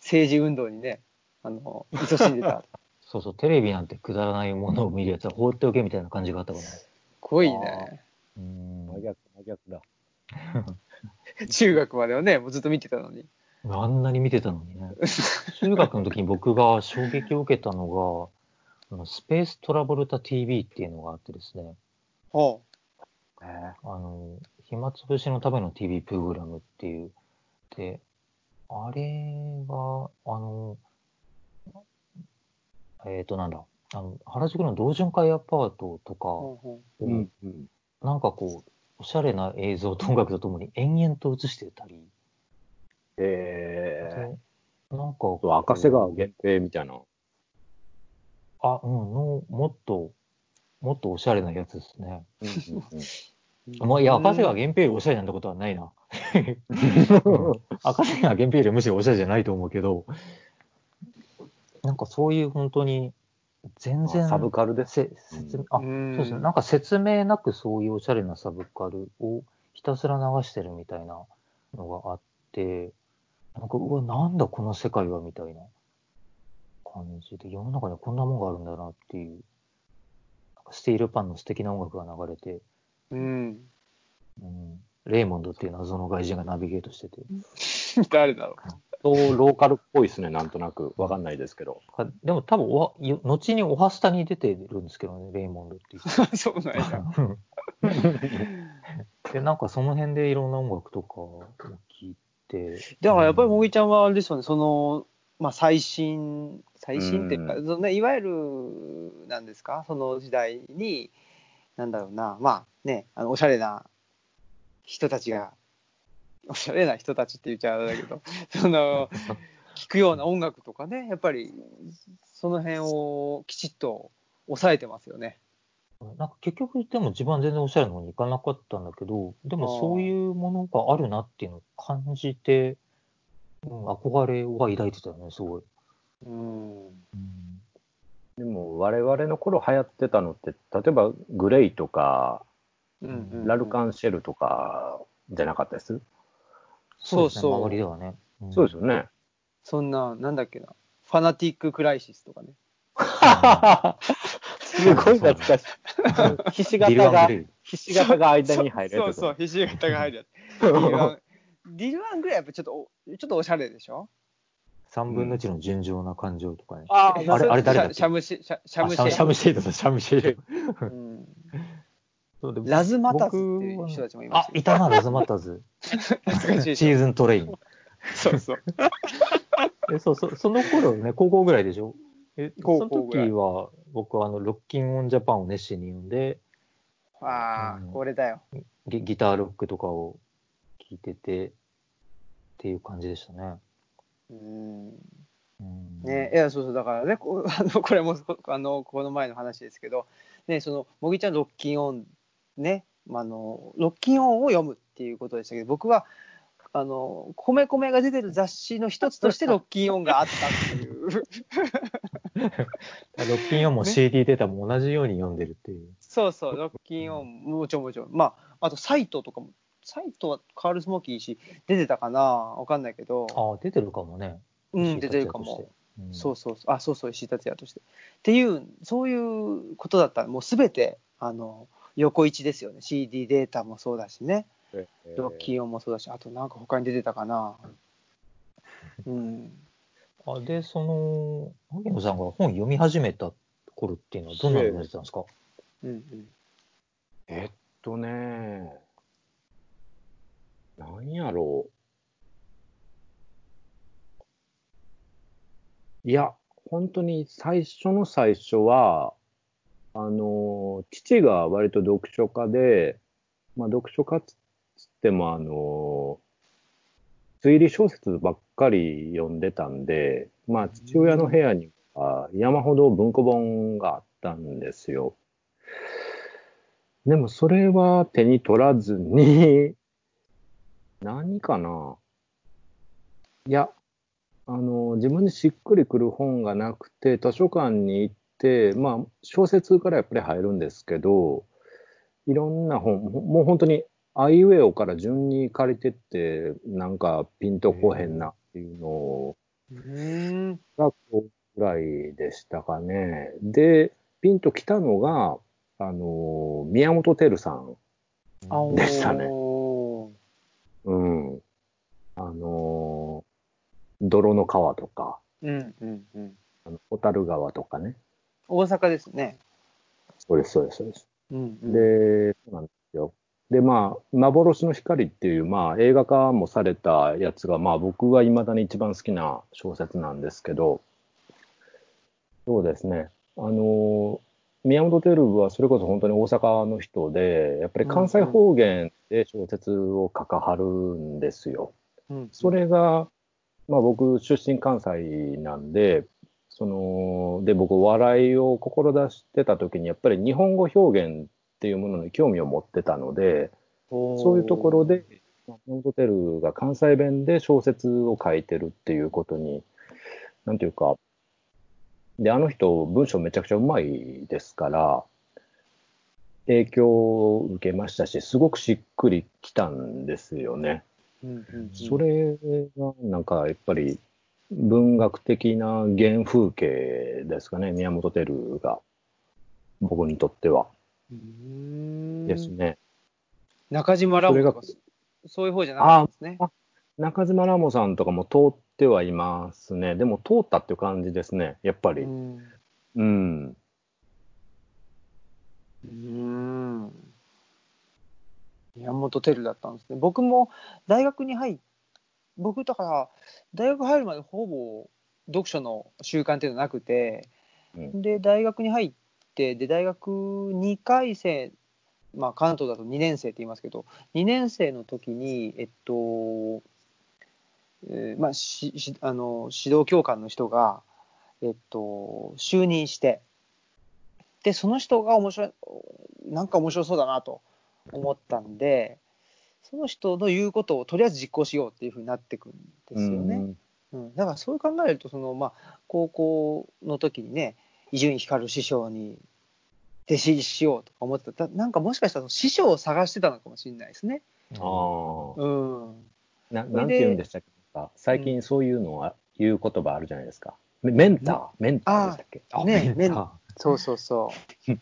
政治運動にね、あの、勤しんでた。そうそう、テレビなんてくだらないものを見るやつは放っておけみたいな感じがあったから。すごいね。うん真逆、真逆だ。中学まではね、もうずっと見てたのに。あんなに見てたのにね。中学の時に僕が衝撃を受けたのが、あのスペーストラボルタ TV っていうのがあってですね、ほえあの、暇つぶしのための TV プログラムっていう。で、あれが、あの、えっ、と、なんだ、あの、原宿の同潤会アパートとかう。ん、うん。なんかこう、おしゃれな映像と音楽とともに延々と映してたり、えでなんかう、赤瀬川限定みたいな。あ、うん、の、もっと、もっとおしゃれなやつですね。まあ、いや、赤瀬川源平よりおしゃれなんてことはないな。うん赤瀬川源平よりむしろおしゃれじゃないと思うけど、なんかそういう本当に、全然、サブカルです。せ説明あ、うん。そうですね。なんか説明なくそういうおしゃれなサブカルをひたすら流してるみたいなのがあって、なんか、うわ、なんだこの世界はみたいな感じで、世の中にこんなもんがあるんだなっていう、なんかスティールパンの素敵な音楽が流れて、うん。うん、レーモンドっていう謎の外人がナビゲートしてて、誰だろそう、ローカルっぽいですね、なんとなく。わかんないですけど。かでも多分おは、よ後にオハスタに出てるんですけどね、レーモンドっていう。そうなんや。で、なんかその辺でいろんな音楽とかを聞いて。だからやっぱりもうぎちゃんはあれですよね、その、まあ最新、最新っていうか、うそのね、いわゆる、なんですか、その時代に、なんだろうな、まあね、あのおしゃれな人たちが、おしゃれな人たちって言っちゃあれだけど、その、聞くような音楽とかね、やっぱり、その辺をきちっと抑えてますよね。なんか結局、でも自分は全然おしゃれの方に行かなかったんだけど、でもそういうものがあるなっていうのを感じて、うん、憧れは抱いてたよね、すごい。うん。でも、我々の頃流行ってたのって、例えばグレイとか、うんうんラルカンシェルとかじゃなかったです、そうそう周りではね。んそうですよね。そんな、なんだっけな、ファナティック・クライシスとかね。すごい懐かしい。ひし形がひし形が間に入る。そうそう、ひし形が入るやつ。ディルワン、ぐらいやっぱちょっとお、ちょっとおしゃれでしょ？3分の1の純情な感情とかね。ああれあれ誰だっけ？シャムシシャシャムシェあシャムシェイドだ、シャムシェイド。ラズマタズっていう人たちもいまあし、たいたな、ラズマタズ。シーズントレイン。そうそう。えそうそう、その頃ね、高校ぐらいでしょ？え、そ高の校ぐらい時は、僕はあの、ロッキンオンジャパンを熱心に読んで、ああ、うんこれだよ。ギギターロックとかを聴いてて、っていう感じでしたね。うん。ね、いや、そうそう、だからね、こ あのこれも あのこの前の話ですけど、ね、その、もぎちゃん、ロッキンオン、ね、あの、ロッキンオンを読むっていうことでしたけど、僕は、あの、米米が出てる雑誌の一つとしてロッキンオンがあったっていう。ロッキンオンも CD データも同じように読んでるっていう。そうそう、ロッキンオン、もちろんもちろん。まあ、あとサイトとかも、サイトはカールスモーキーし、出てたかな？わかんないけど。ああ、出てるかもね。うん、出てるかも。うん、そうそうあ、そうそう、石井達也として。っていう、そういうことだった。もうすべて、あの、横一ですよね。CD データもそうだしね。ロッキーオンもそうだし、あとなんか他に出てたかな。うん。あで、その、萩野さんが本読み始めた頃っていうのはどんなの読んでたんですか、うんうん、えっとね、なんやろう。いや、本当に最初の最初は、あの、父が割と読書家で、まあ、読書家っつっても、あの、推理小説ばっかり読んでたんで、まあ、父親の部屋には山ほど文庫本があったんですよ。でもそれは手に取らずに、何かないや、あの、自分でしっくりくる本がなくて、図書館に行って、まあ、小説からやっぱり入るんですけど、いろんな本、もう本当にアイウェオから順に借りてって、なんかピンとこへんなっていうのを、がぐらいでしたかね。で、ピンときたのが、あの、宮本照さんでしたね。うん。あの、泥の川とか、うんうんうん。あの小樽川とかね。大阪ですね。そうです、そうです、そうです。うんうん、で、そうなんですよ。で、まあ、幻の光っていう、まあ、映画化もされたやつが、まあ、僕が未だに一番好きな小説なんですけど、そうですね。あの、宮本照はそれこそ本当に大阪の人で、やっぱり関西方言で小説を書かはるんですよ。うんうん、それが、まあ僕出身関西なんで、その、で僕笑いを志してた時にやっぱり日本語表現っていうものに興味を持ってたので、そういうところで、ノートテルが関西弁で小説を書いてるっていうことに、なんていうか、で、あの人、文章めちゃくちゃうまいですから、影響を受けましたし、すごくしっくりきたんですよね。うんうんうん、それが、なんかやっぱり、文学的な原風景ですかね、宮本照が、僕にとっては。ですね。中島ラモとか、そういう方じゃないんですね。中島ラモさんとかも通ってはいますね。でも通ったっていう感じですね、やっぱり。うん。うん。うん宮本照だったんですね。僕も大学に入っ僕だから大学入るまでほぼ読書の習慣っていうのはなくて、うん、で大学に入っってで大学2回生まあ関東だと2年生って言いますけど2年生の時にえっと、えー、まあししあの指導教官の人がえっと就任してでその人が面白いなんか面白そうだなと思ったんでその人の言うことをとりあえず実行しようっていうふうになってくんですよね。うん、うん、だからそう考えるとその、まあ、高校の時にね伊集院光師匠に弟子入りしようとか思ってた。なんかもしかしたら師匠を探してたのかもしれないですね。ああ。うん。ななんて言うんでしたっけ最近そういうのは、言う言葉あるじゃないですか。メンター、メンターでしたっけあねメンター。そうそうそ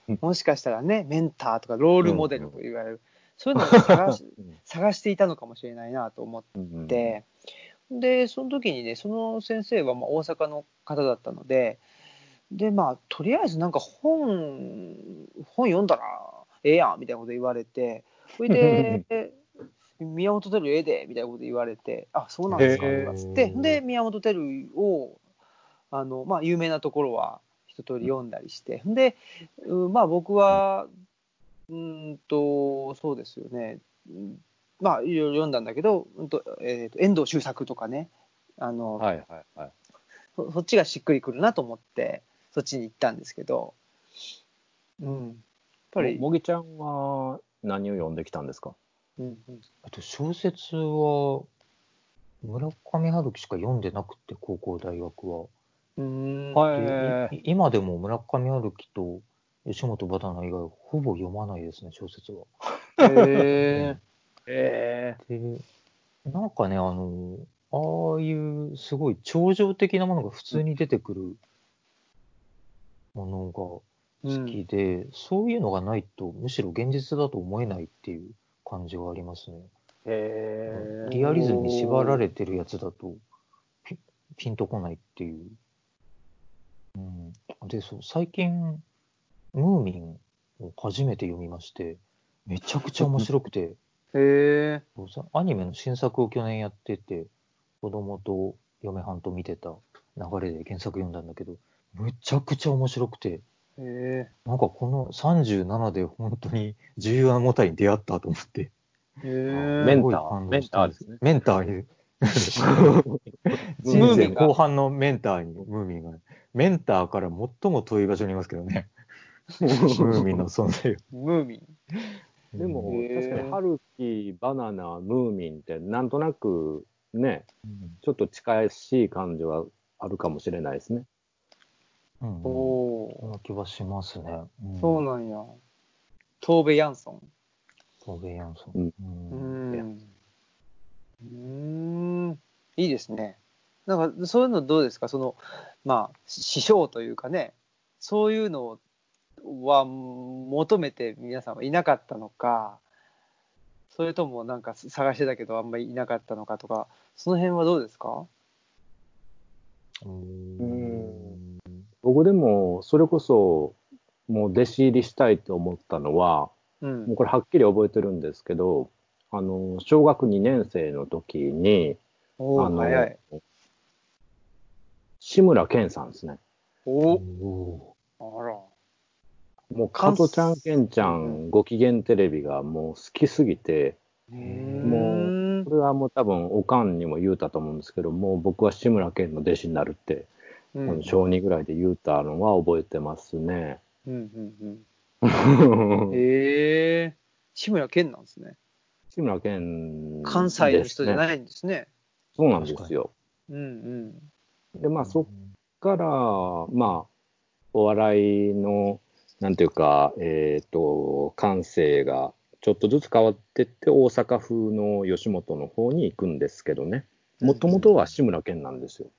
う。もしかしたらね、メンターとかロールモデルと言われる。うん、そういうのを探し 探していたのかもしれないなと思って、うん、で、その時にね、その先生はまあ大阪の方だったので、で、まあ、とりあえずなんか本、本読んだらええやんみたいなこと言われて、それで、宮本照ええでみたいなこと言われて、あ、そうなんですかとかつって、で、宮本照を、あの、まあ、有名なところは一通り読んだりして、で、まあ、僕は、うんと、そうですよね。まあ、いろいろ読んだんだけど、うんとえーと、遠藤周作とかね、あの、はいはいはい、そそっちがしっくりくるなと思って、そっちに行ったんですけど、うん。やっぱり、ももぎちゃんは何を読んできたんですか？うんうんあと小説は、村上春樹しか読んでなくて、高校、大学は。うーん。はい今でも村上春樹と吉本バナナ以外、ほぼ読まないですね、小説は。へえ で、なんかね、あの、ああいうすごい超常的なものが普通に出てくるものがー好きで、そういうのがないと、むしろ現実だと思えないっていう感じがありますね。へリアリズムに縛られてるやつだとピ、ピンとこないっていう。うん、で、そう、最近、ムーミンを初めて読みまして、めちゃくちゃ面白くて、え。へえ。そうさアニメの新作を去年やってて、子供と嫁はんと見てた流れで原作読んだんだけど、むちゃくちゃ面白くて、へえ。なんかこの37で本当に重要なモタに出会ったと思って、へえ。メンターメンターですね。メンターに、人 生ムーミンが後半のメンターに、ムーミンが、メンターから最も遠い場所にいますけどね。ムーミンの存在を。ムーミン。でも確かに春樹、バナナ、ムーミンってなんとなくね、うんちょっと近しい感じはあるかもしれないですね。うん、おおそんな気はしますね。うん、そうなんや。トーベ・ヤンソン。トーベ・ヤンソン。うんううんん。うーん。いいですね。なんか、そういうのどうですか？その、まあ、師匠というかね、そういうのは求めて皆さんはいなかったのか、それともなんか探してたけどあんまりいなかったのかとか、その辺はどうですか？うん僕でもそれこそもう弟子入りしたいと思ったのは、うんもう。これはっきり覚えてるんですけど、あの、小学2年生の時に、あの早い。志村けんさんですね。おおお、あら。もう加トちゃん、けんちゃん、ご機嫌テレビがもう好きすぎて、うーんこれはもう多分おかんにも言うたと思うんですけど、もう僕は志村けんの弟子になるって、うん小2ぐらいで言うたのは覚えてますね。うんうんうん。へえ。志村けんなんですね。志村けん、関西の人じゃい。ないんですね。そうなんですよ。うんうん。で、まあそっから、まあ、お笑いの、なんていうか、えっ、と、感性がちょっとずつ変わってって、大阪風の吉本の方に行くんですけどね。もともとは志村けんなんですよ。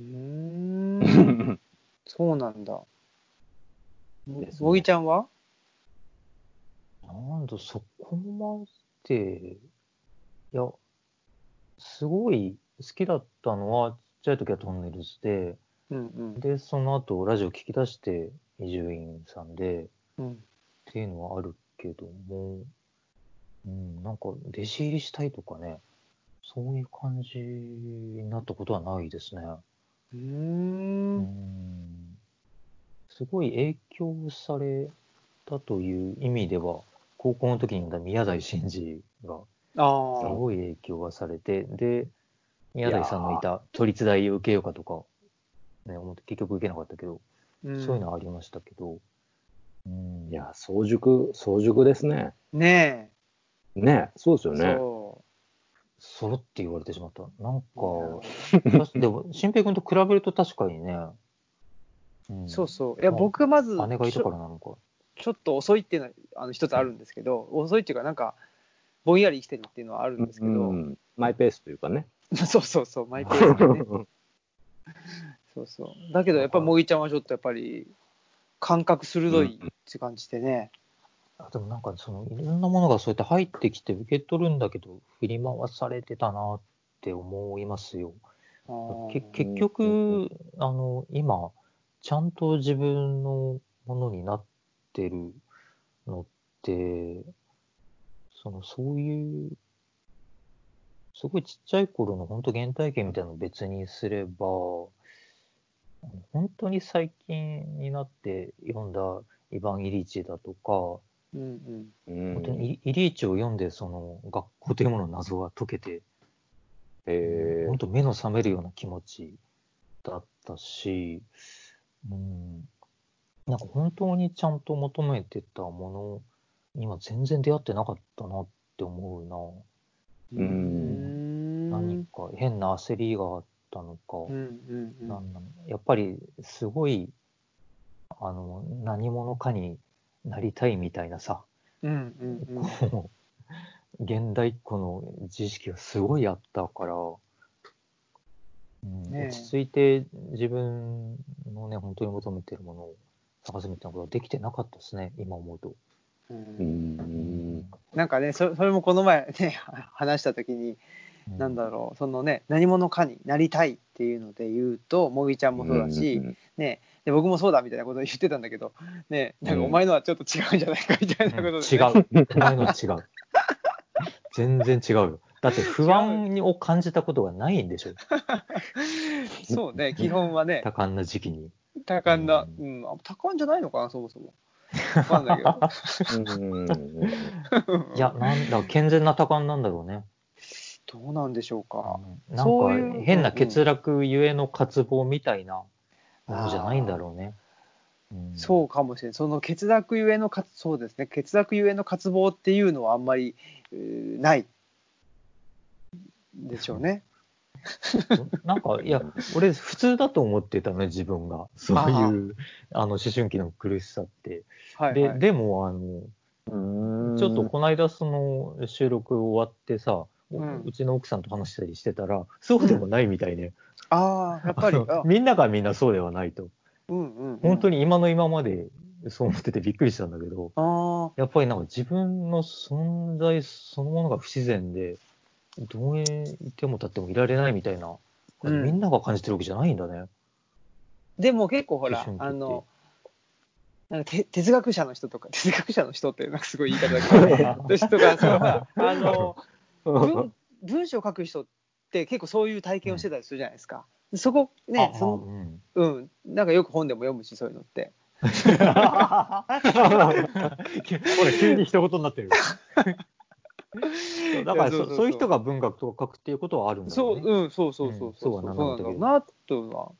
うーん。そうなんだ。ですねもぎちゃんは？なんだ、そこまで、いや、すごい好きだったのは、ちっちゃい時はトンネルズで、うんうん。で、その後、ラジオ聞き出して、伊集院さんで、うんっていうのはあるけども、うん、なんか、弟子入りしたいとかね、そういう感じになったことはないですね。うー。うんんすごい影響されたという意味では、高校の時に宮台真司が。すごい影響がされて、で、宮台さんのいた都立大を受けようかとか、ね、思って結局受けなかったけど、うんそういうのはありましたけど、うん、いや、早熟、早熟ですね。ねね、そうですよえ。ね。そそろって言われてしまった。なんか、でも、新平君と比べると確かにね、うんそうそう。いや、まあ僕まず、姉がいたちょからなのか。ちょっと遅いっていうのはあの一つあるんですけど、遅いっていうか、なんか、ぼんやり生きてるっていうのはあるんですけど、うん、マイペースというかね。そうそうそう、マイペースでね。そうそう。だけど、やっぱ、もぎちゃんはちょっとやっぱり、感覚鋭いって感じでね。あでもなんか、その、いろんなものがそうやって入ってきて受け取るんだけど、振り回されてたなって思いますよ。結局、あの、今、ちゃんと自分のものになってるのって、その、そういう、すごいちっちゃい頃の本当原体験みたいなのを別にすれば、本当に最近になって読んだイヴァン・イリーチだとか、うんうん。うん本当にイイリーチを読んで、その学校というものの謎が解けて、え本当目の覚めるような気持ちだったし、うん、なんか本当にちゃんと求めてたものには全然出会ってなかったなって思うな。うん。何か変な焦りがあったのか、うんうんうん、なんなのやっぱりすごい、あの、何者かになりたいみたいなさ、うんうんうん、こう、現代っ子の知識がすごいあったから、うん、ね、落ち着いて自分のね、本当に求めてるものを探すみたいなことはできてなかったですね、今思うと。うん。なんかねそ、それもこの前ね、話した時に、うん、なんだろう、そのね、何者かになりたいっていうので言うと、もぎちゃんもそうだし、ね、で僕もそうだみたいなことを言ってたんだけど、ね、なんかお前のはちょっと違うんじゃないかみたいなことで、ね、違う。お前のは違う。全然違うよ。だって不安を感じたことがないんでしょ。そうね、基本はね。多感な時期に。多感な、うん、多感じゃないのかな、そもそも。わかんないけど。いや、なんだ、健全な多感なんだろうね。どうなんでしょうか。うん、なんか、変な欠落ゆえの渇望みたいなものじゃないんだろうね。うん、そうかもしれない。その欠落ゆえのか、そうですね。欠落ゆえの渇望っていうのはあんまり、ないでしょうね。なんか、いや、俺、普通だと思ってたね、自分が。そういう、あの、思春期の苦しさって。はいはい、で、でも、あの、ちょっとこの間、その、収録終わってさ、うん、うちの奥さんと話したりしてたら、そうでもないみたいね。ああ、やっぱり。みんながみんなそうではないと。うんうん、うん、本当に今の今までそう思っててびっくりしたんだけど、やっぱりなんか自分の存在そのものが不自然で、どういても立ってもいられないみたいな、うん、みんなが感じてるわけじゃないんだね。でも結構ほら、あの、なんか哲学者の人とか、哲学者の人ってなんかすごい言い方だけど、人が、そうあの文、文章を書く人って結構そういう体験をしてたりするじゃないですか。そこね、その、うん、うん、なんかよく本でも読むし、そういうのって。ほら、急に一言になってる。だからそそういう人が文学とか書くっていうことはあるんだろうね。そう、うん、そうそうそうそう。うん、そうなんだろうなとは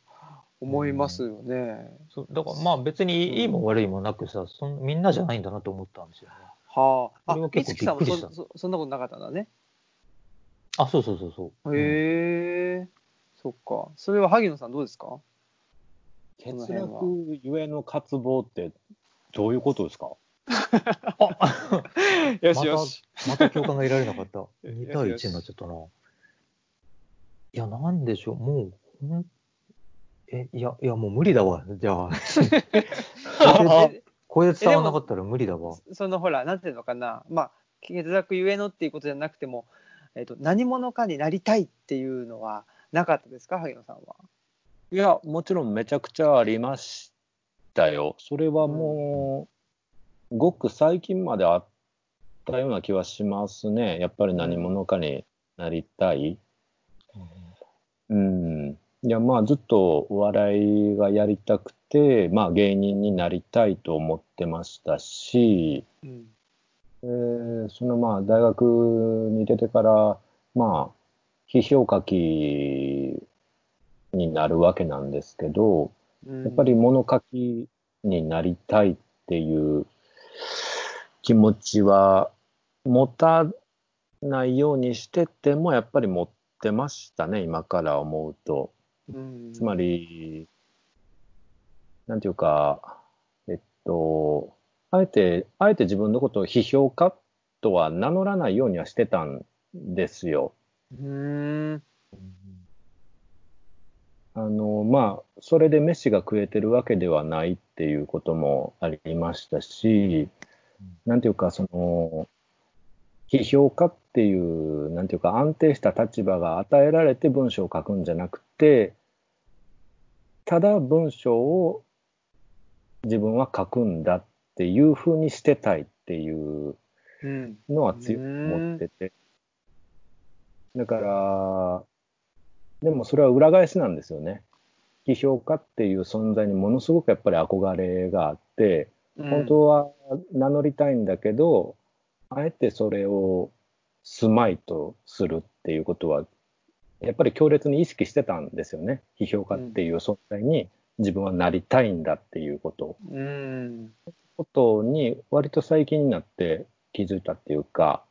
思いますよね。そうだからまあ別にいいも悪いもなくさ、そんみんなじゃないんだなと思ったんですよね。はあ。あ、結構びっくりしたそ。そんなことなかったんだね。あ、そうそうそうそう。へえ、そっか。それは萩野さんどうですか？欠落ゆえの渇望ってどういうことですか？よしよし。また共感が得られなかった。2対1になっちゃったな。いや、なんでしょう、もう、ほんえ、いや、いや、もう無理だわ。じゃあ。これで伝わらなかったら無理だわ。そのほら、なんていうのかな、まあ、欠落ゆえのっていうことじゃなくても、えっ、ー、と、何者かになりたいっていうのはなかったですか、萩野さんは。いや、もちろんめちゃくちゃありましたよ。それはもう、ごく最近まであったような気はしますね。やっぱり何者かになりたい。うん。いや、まあずっとお笑いがやりたくて、まあ芸人になりたいと思ってましたし、うん、えー、そのまあ大学に出てから、まあ、批評書きになるわけなんですけど、やっぱり物書きになりたいっていう気持ちは持たないようにしててもやっぱり持ってましたね、今から思うと。つまり、なんていうか、えっと、あえて、あえて自分のことを批評家とは名乗らないようにはしてたんですよ。うんあの、まあ、それで飯が食えてるわけではないっていうこともありましたし、なんていうか、その、批評家っていう、なんていうか、安定した立場が与えられて文章を書くんじゃなくて、ただ文章を自分は書くんだっていうふうにしてたいっていうのは強く思ってて。だから、でもそれは裏返しなんですよね。批評家っていう存在にものすごくやっぱり憧れがあって、本当は名乗りたいんだけど、うん、あえてそれを住まいとするっていうことはやっぱり強烈に意識してたんですよね。批評家っていう存在に自分はなりたいんだっていうこと。うん。ことに割と最近になって気づいたっていうか、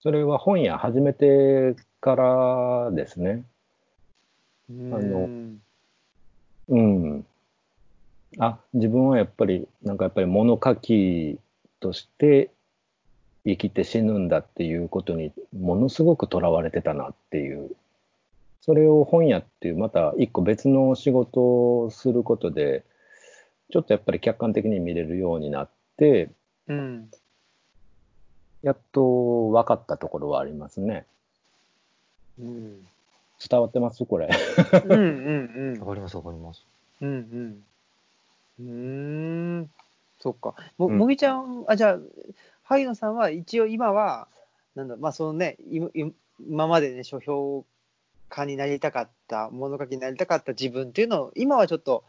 それは本屋始めてからですね。あのうん。あ、自分はやっぱり、なんかやっぱり物書きとして生きて死ぬんだっていうことにものすごくとらわれてたなっていう。それを本屋っていうまた一個別の仕事をすることで、ちょっとやっぱり客観的に見れるようになって、うん。やっと分かったところはありますね。うん。伝わってます？これ。うんうんわかります、わかります。うん。うんうん。そっか。も、うんもぎちゃん、あ、じゃあ、萩野さんは一応今は、なんだ、まあそのね、いい今までね、書評家になりたかった、物書きになりたかった自分っていうのを、今はちょっと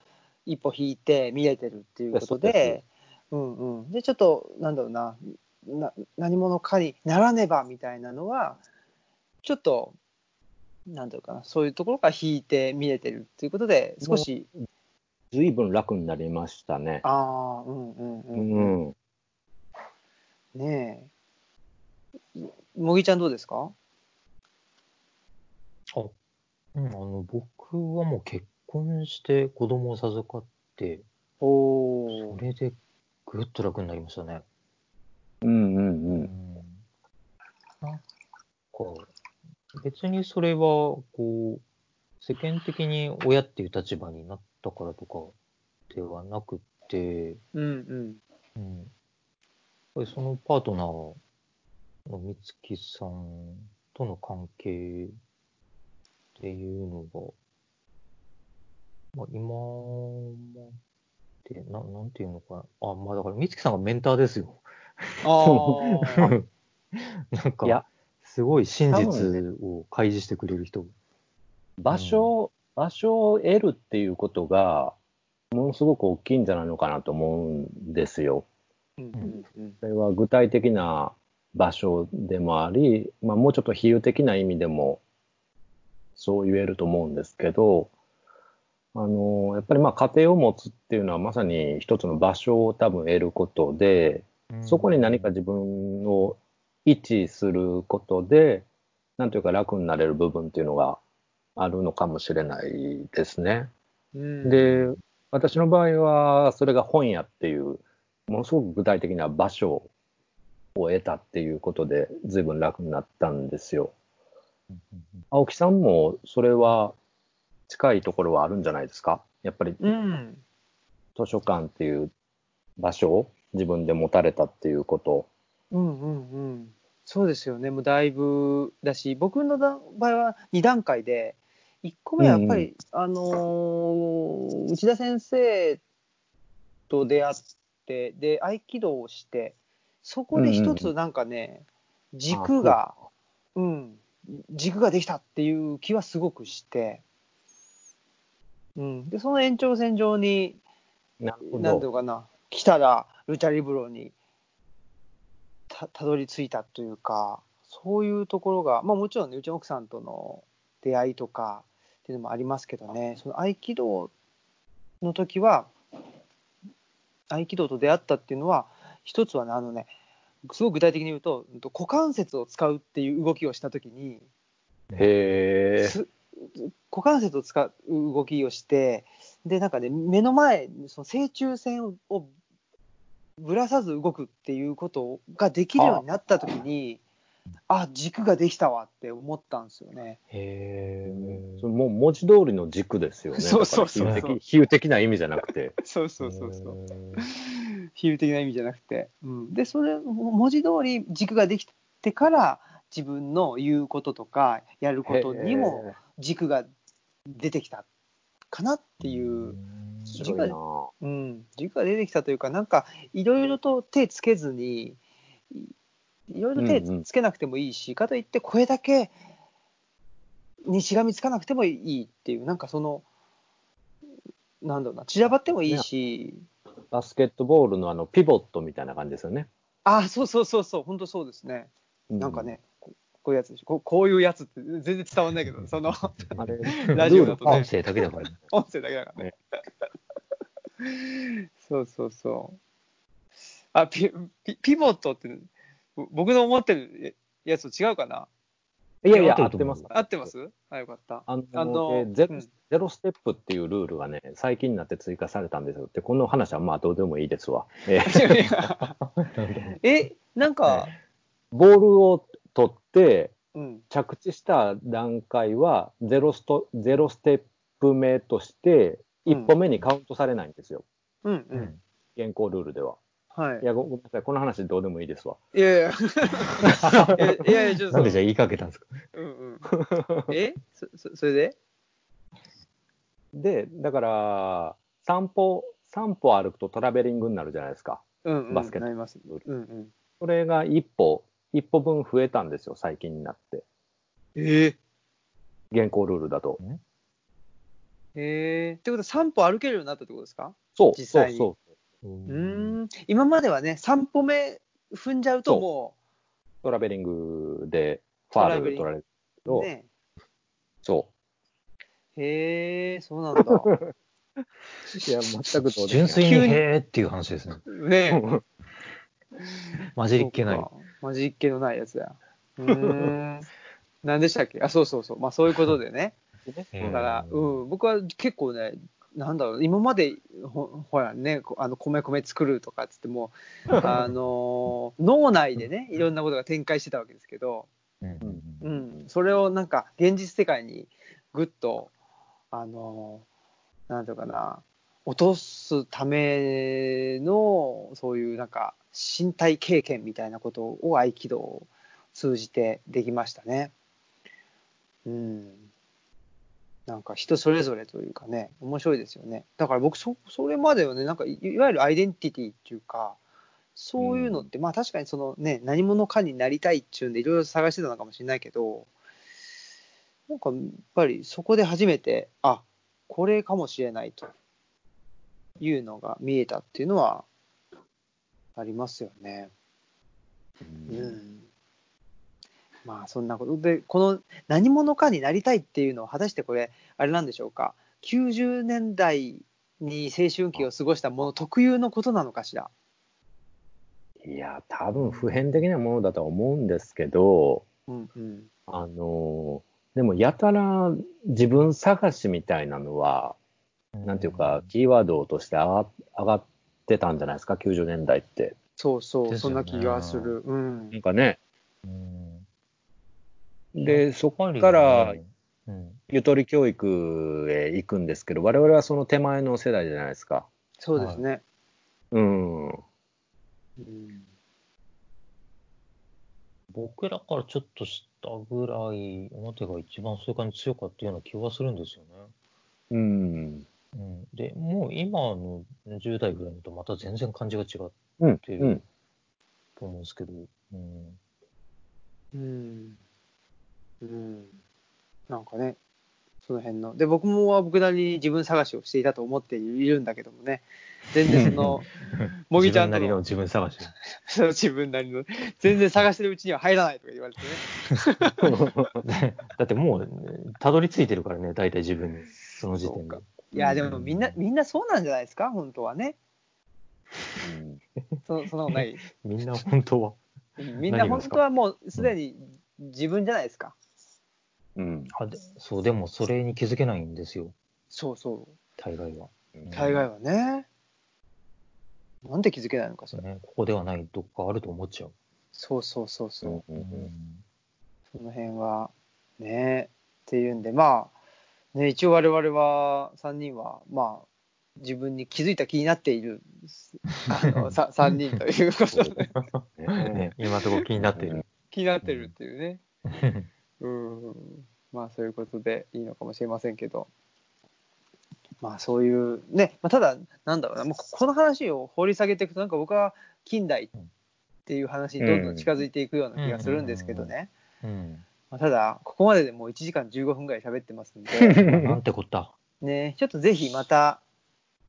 一歩引いて見れてるっていうことでで、うんうん。で、ちょっと、なんだろうな、な何者かにならねばみたいなのは、ちょっと、なんていうかな、そういうところから引いて見れてるっていうことで、少し、随分楽になりましたね。ああ、うんうんううん。ん。ねえ。もぎちゃんどうですか？あ、うん、あの、僕はもう結婚して子供を授かって、おそれでぐっと楽になりましたね。うんうんう。うんん。なんか、別にそれは、こう、世間的に親っていう立場になったからとかではなくて、うんうん。うん。そのパートナーの美月さんとの関係っていうのが、まあ、今まで、ななんていうのかな。あ、まあだから美月さんがメンターですよ。ああ。なんか、いやすごい真多実を開示してくれる人。場所、場所を得るっていうことが、ものすごく大きいんじゃないのかなと思うんですよ。うんうんうん。それは具体的な場所でもあり、まあ、もうちょっと比喩的な意味でもそう言えると思うんですけど、あの、やっぱりまあ家庭を持つっていうのはまさに一つの場所を多分得ることで、そこに何か自分を位置することで、なんというか楽になれる部分っていうのがあるのかもしれないですね。うん、で、私の場合は、それが本屋っていう、ものすごく具体的な場所を得たっていうことで、随分楽になったんですよ。うんうん青木さんも、それは近いところはあるんじゃないですか？やっぱりうん。図書館っていう場所を自分で持たれたっていうこと。うんうんうん。そうですよね。もうだいぶだし、僕のだ場合は2段階で、1個目はやっぱり、あのー内田先生と出会って、で、合気道をして、そこで一つなんかね、軸が、うん、軸ができたっていう気はすごくして、うん。で、その延長線上に、なんていうのかな、来たらルチャリブロにたたどり着いたというか、そういうところが、まあもちろんね、うちの奥さんとの出会いとかっていうのもありますけどね、その合気道の時は、合気道と出会ったっていうのは、一つはね、あのね、すごく具体的に言うと、股関節を使うっていう動きをした時に、へえ。す股関節を使う動きをして、で、なんかね、目の前、その正中線をぶらさず動くっていうことができるようになったときに、あ軸ができたわって思ったんですよね。へえ。それもう文字通りの軸ですよね。そうそうそう比喩的な意味じゃなくて。そうそうそうそう。比喩的な意味じゃなくて。うん、で、それ、文字通り軸ができてから、自分の言うこととか、やることにも軸が出てきたかなっていう。面白いな。うん、軸が出てきたというか、なんかいろいろと手つけずに、いいろいろ手つけなくてもいいし、かといって、これだけにしがみつかなくてもいいっていう、なんかその、なんだろうな、散らばってもいいし、バスケットボールのあのピボットみたいな感じですよね。あそうそうそうそう、本当そうですね。うなんか。ね、ここういうやつでしょ。こうこういうやつって全然伝わんないけど、その、あれ、ラジオだとね音、声だけだからね。音声だけだからね。そうそうそう。あ、ピピピボットって、ぼ僕の思ってるやつと違うかな？いやいや、合っててます。合ってます？あ、よかった。あのあのえーゼロうんゼロステップっていうルールがね、最近になって追加されたんですよって、この話はまあどうでもいいですわ。え え、なんか、ボールを取って、うん、着地した段階はゼロスト、ゼロステップ目として、一歩目にカウントされないんですよ。うん、う。うんん。現行ルールでは。はいい。やご、ごめんなさい。この話どうでもいいですわ。いやいや、いやいや ちょっとなんでじゃあ言いかけたんですか？うんうん。え？そそそれで？で、だから、散歩、散歩歩くとトラベリングになるじゃないですか。うんうん。バスケットなります。うんうん。それが一歩、一歩分増えたんですよ、最近になって。え？え現行ルールだと。ええってことは散歩歩けるようになったってことですか？そう、実際にそうそう。うん。今まではね、3歩目踏んじゃうとそうもトラベリングでファール取られるう、と、ね。そへえ、そうなんだ。う。いや、全くどうでもいい純粋にへーっていう話ですね。ね混じりっけない混じりっ気のないやつだ。うーん。何でしたっけ？あ、そうそうそう。まあそういうことでね。だから、うん、僕は結構ね、なんだろう、今までほほらね、こあの米米作るとかっつっても、あの脳内でね、いろんなことが展開してたわけですけど、うん。ううん。ん、それをなんか現実世界にぐっと、あのなんていうかな、落とすための、そういうなんか身体経験みたいなことを合気道を通じてできましたね。うん。なんか人それぞれというかね、面白いですよね。だから僕そ、それまではね、なんかいいわゆるアイデンティティっていうか、そういうのって、まあ確かにそのね、何者かになりたいっていうんでいろいろ探してたのかもしれないけど、なんかやっぱりそこで初めて、あ、これかもしれないというのが見えたっていうのはありますよね。うん。まあそんなことで、この何者かになりたいっていうのは果たしてこれ、あれなんでしょうか？90年代に青春期を過ごしたもの特有のことなのかしら？いや、多分普遍的なものだとは思うんですけど、うんうん。あのーでもやたら自分探しみたいなのは、なんていうか、キーワードとして上が上がってたんじゃないですか、90年代って。そうそう、ねそんな気がする。うんなん。かね。うんで、そこからうんゆとり教育へ行くんですけど、我々はその手前の世代じゃないですか。そうですね。うん。うん僕らからちょっとしたぐらい、表が一番そういう感じ強かったような気はするんですよね。うん。うん、で、もう今の10代ぐらいのとまた全然感じが違ううん。ていううん。と思うんですけど、うん、うん。うん。なんかね、その辺の。で、僕もは僕なりに自分探しをしていたと思っているんだけどもね、全然その、もぎちゃんとの自分なりの自分探し。その自分なりの、全然探してるうちには入らないとか言われてね。だってもう、たどり着いてるからね、大体自分に、その時点でそう。いや、でもみんな、みんなそうなんじゃないですか、本当はね。そそんなことない。みんな本当は。みんな本当はもうすでに自分じゃないですか。うん。あでそう、でもそれに気づけないんですよ、そうそう。大概は。大概はね。なんで気づけないのか、それ。ね、ここではないどっかあると思っちゃう。そうそうそうそう。うんその辺はねっていうんでまあね一応我々は3人はまあ自分に気づいた気になっているあの さ3人ということでね、今のところ気になっている。気になってるっていうね うんまあそういうことでいいのかもしれませんけど。まあそういうね、まあ、ただなんだろうなもうこの話を掘り下げていくとなんか僕は近代っていう話にどんどん近づいていくような気がするんですけどね、うん。まあ、ただ、ここまででもう1時間15分ぐらい喋ってますんで、なんてこった？ね、ちょっとぜひまた、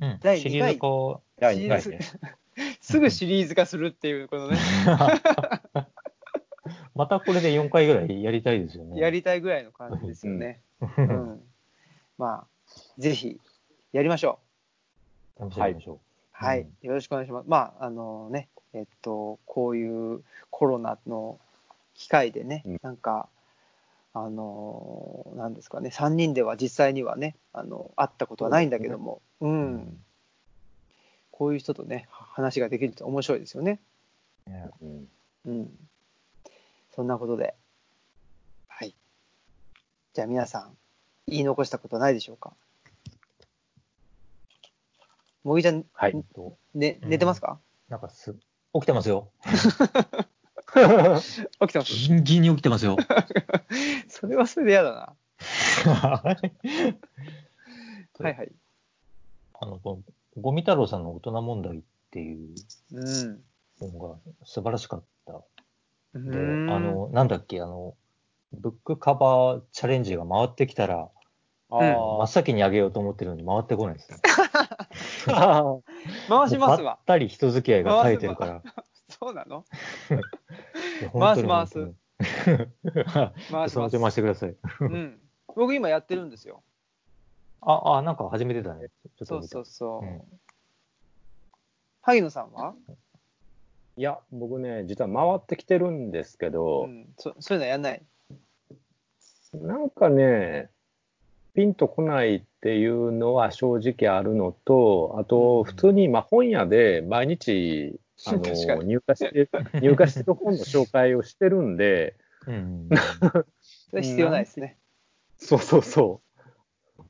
うん。第シリ二回ーズ2。すぐシリーズ化するっていう、このね、またこれで4回ぐらいやりたいですよね。やりたいぐらいの感じですよね。うん。まあ、ぜひ、やりましょう。試してみましょう。はい、うんよろしくお願いします。まあ、あのね、えっと、こういうコロナの機会でね、うんなんか、あの、なんですかね、3人では実際にはね、あの、会ったことはないんだけども、う、うんこういう人とね、話ができると面白いですよね。ねうんうん。そんなことで、はい。じゃあ皆さん、言い残したことはないでしょうか？もぎちゃん、はい。えっとね、寝てますか、なんかす、起きてますよ。起きてます？ギンギンに起きてますよ。それはそれで嫌だな。はいはい。あの、このゴミ太郎さんの大人問題っていううん。本が素晴らしかった。あ、の、なんだっけ、あの、ブックカバーチャレンジが回ってきたら、あ真っ先にあげようと思ってるのに回ってこないですね。あ。回しますわばっ。たり人付き合いが絶えてるから。そうなの？回す本当に回します。回してください。うん。僕今やってるんですよ。あ、あ、なんか始めてたね。ちょっとそうそうそう。うん萩野さんは？いや、僕ね、実は回ってきてるんですけど、うん、そそういうのやんない？なんかね、ピンとこないっていうのは正直あるのと、あと、普通にまあ本屋で毎日、あの 確かに入荷して、入荷してる本の紹介をしてるんで、うん。それ必要ないですね。そうそうそ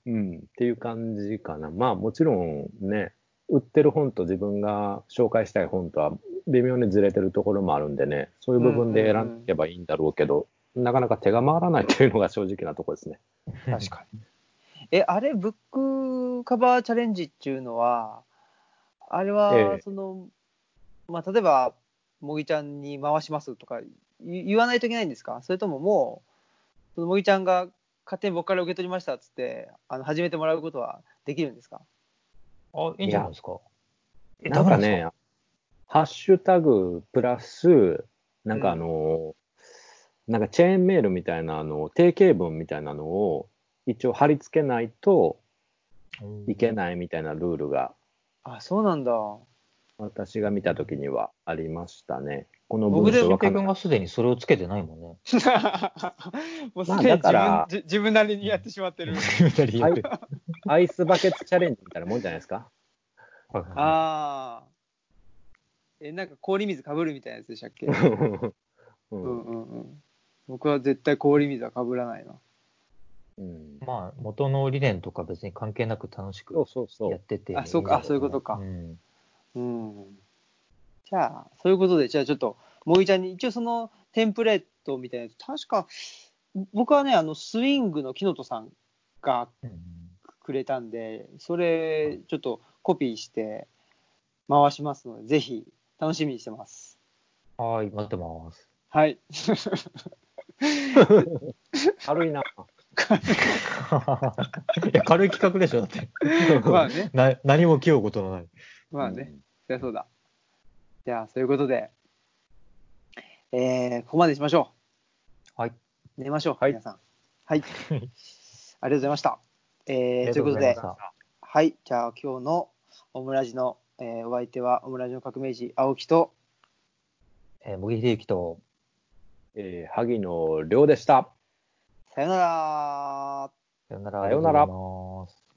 う。うん、っていう感じかな。まあもちろんね、売ってる本と自分が紹介したい本とは微妙にずれてるところもあるんでね、そういう部分で選んでいけばいいんだろうけど、なかなか手が回らないというのが正直なところですね。確かに。え、あれ、ブックカバーチャレンジっていうのは、あれえはえ、その、まあ、例えば、もぎちゃんに回しますとか言言わないといけないんですか？それとももう、そのもぎちゃんが勝手に僕から受け取りましたっつって、あの始めてもらうことはできるんですか？あ、いいんじゃないですか。えなんか、ダメね、ハッシュタグプラス、なんかあの、なんかチェーンメールみたいなあの定型文みたいなのを一応貼り付けないといけないみたいなルールがあ、そうなんだ。私が見たときにはありましたね。この僕でも文章はか君がすでにそれをつけてないもんね。もうすまあでに自分,自分なりにやってしまってる。アイスバケツチャレンジみたいなもんじゃないですか。ああ。え、なんか氷水かぶるみたいなやつでしたっけ？う うんんうんうん。僕は絶対氷水はかぶらないな。うんまあ、元の理念とか別に関係なく楽しくそうそうそう。やってて、あそうかあそういうことかんうん。じゃあ、そういうことで、じゃあちょっと、もぎちゃんに一応そのテンプレートみたいなやつ、確か、僕はね、あの、スイングの木本さんがうんくれたんで、それ、ちょっとコピーして回しますので、ぜひ楽しみにしてます。はい、待ってます。はい。軽いな。いや、軽い企画でしょ、だって。まあね、な何も気負うことのない。まあね。そりゃそうだ。じゃあ、そういうことで、えー、ここまでにしましょはい。う。寝ましょう、はい皆さん。はい。ありがとうございました。えー、ということでがとうございまし、たはい。じゃあ、今日のオムラジの、えーお相手は、オムラジの革命児、青木と、えー、茂木秀幸と、えー、萩野亮でした。さよなら。さよなら。さよなら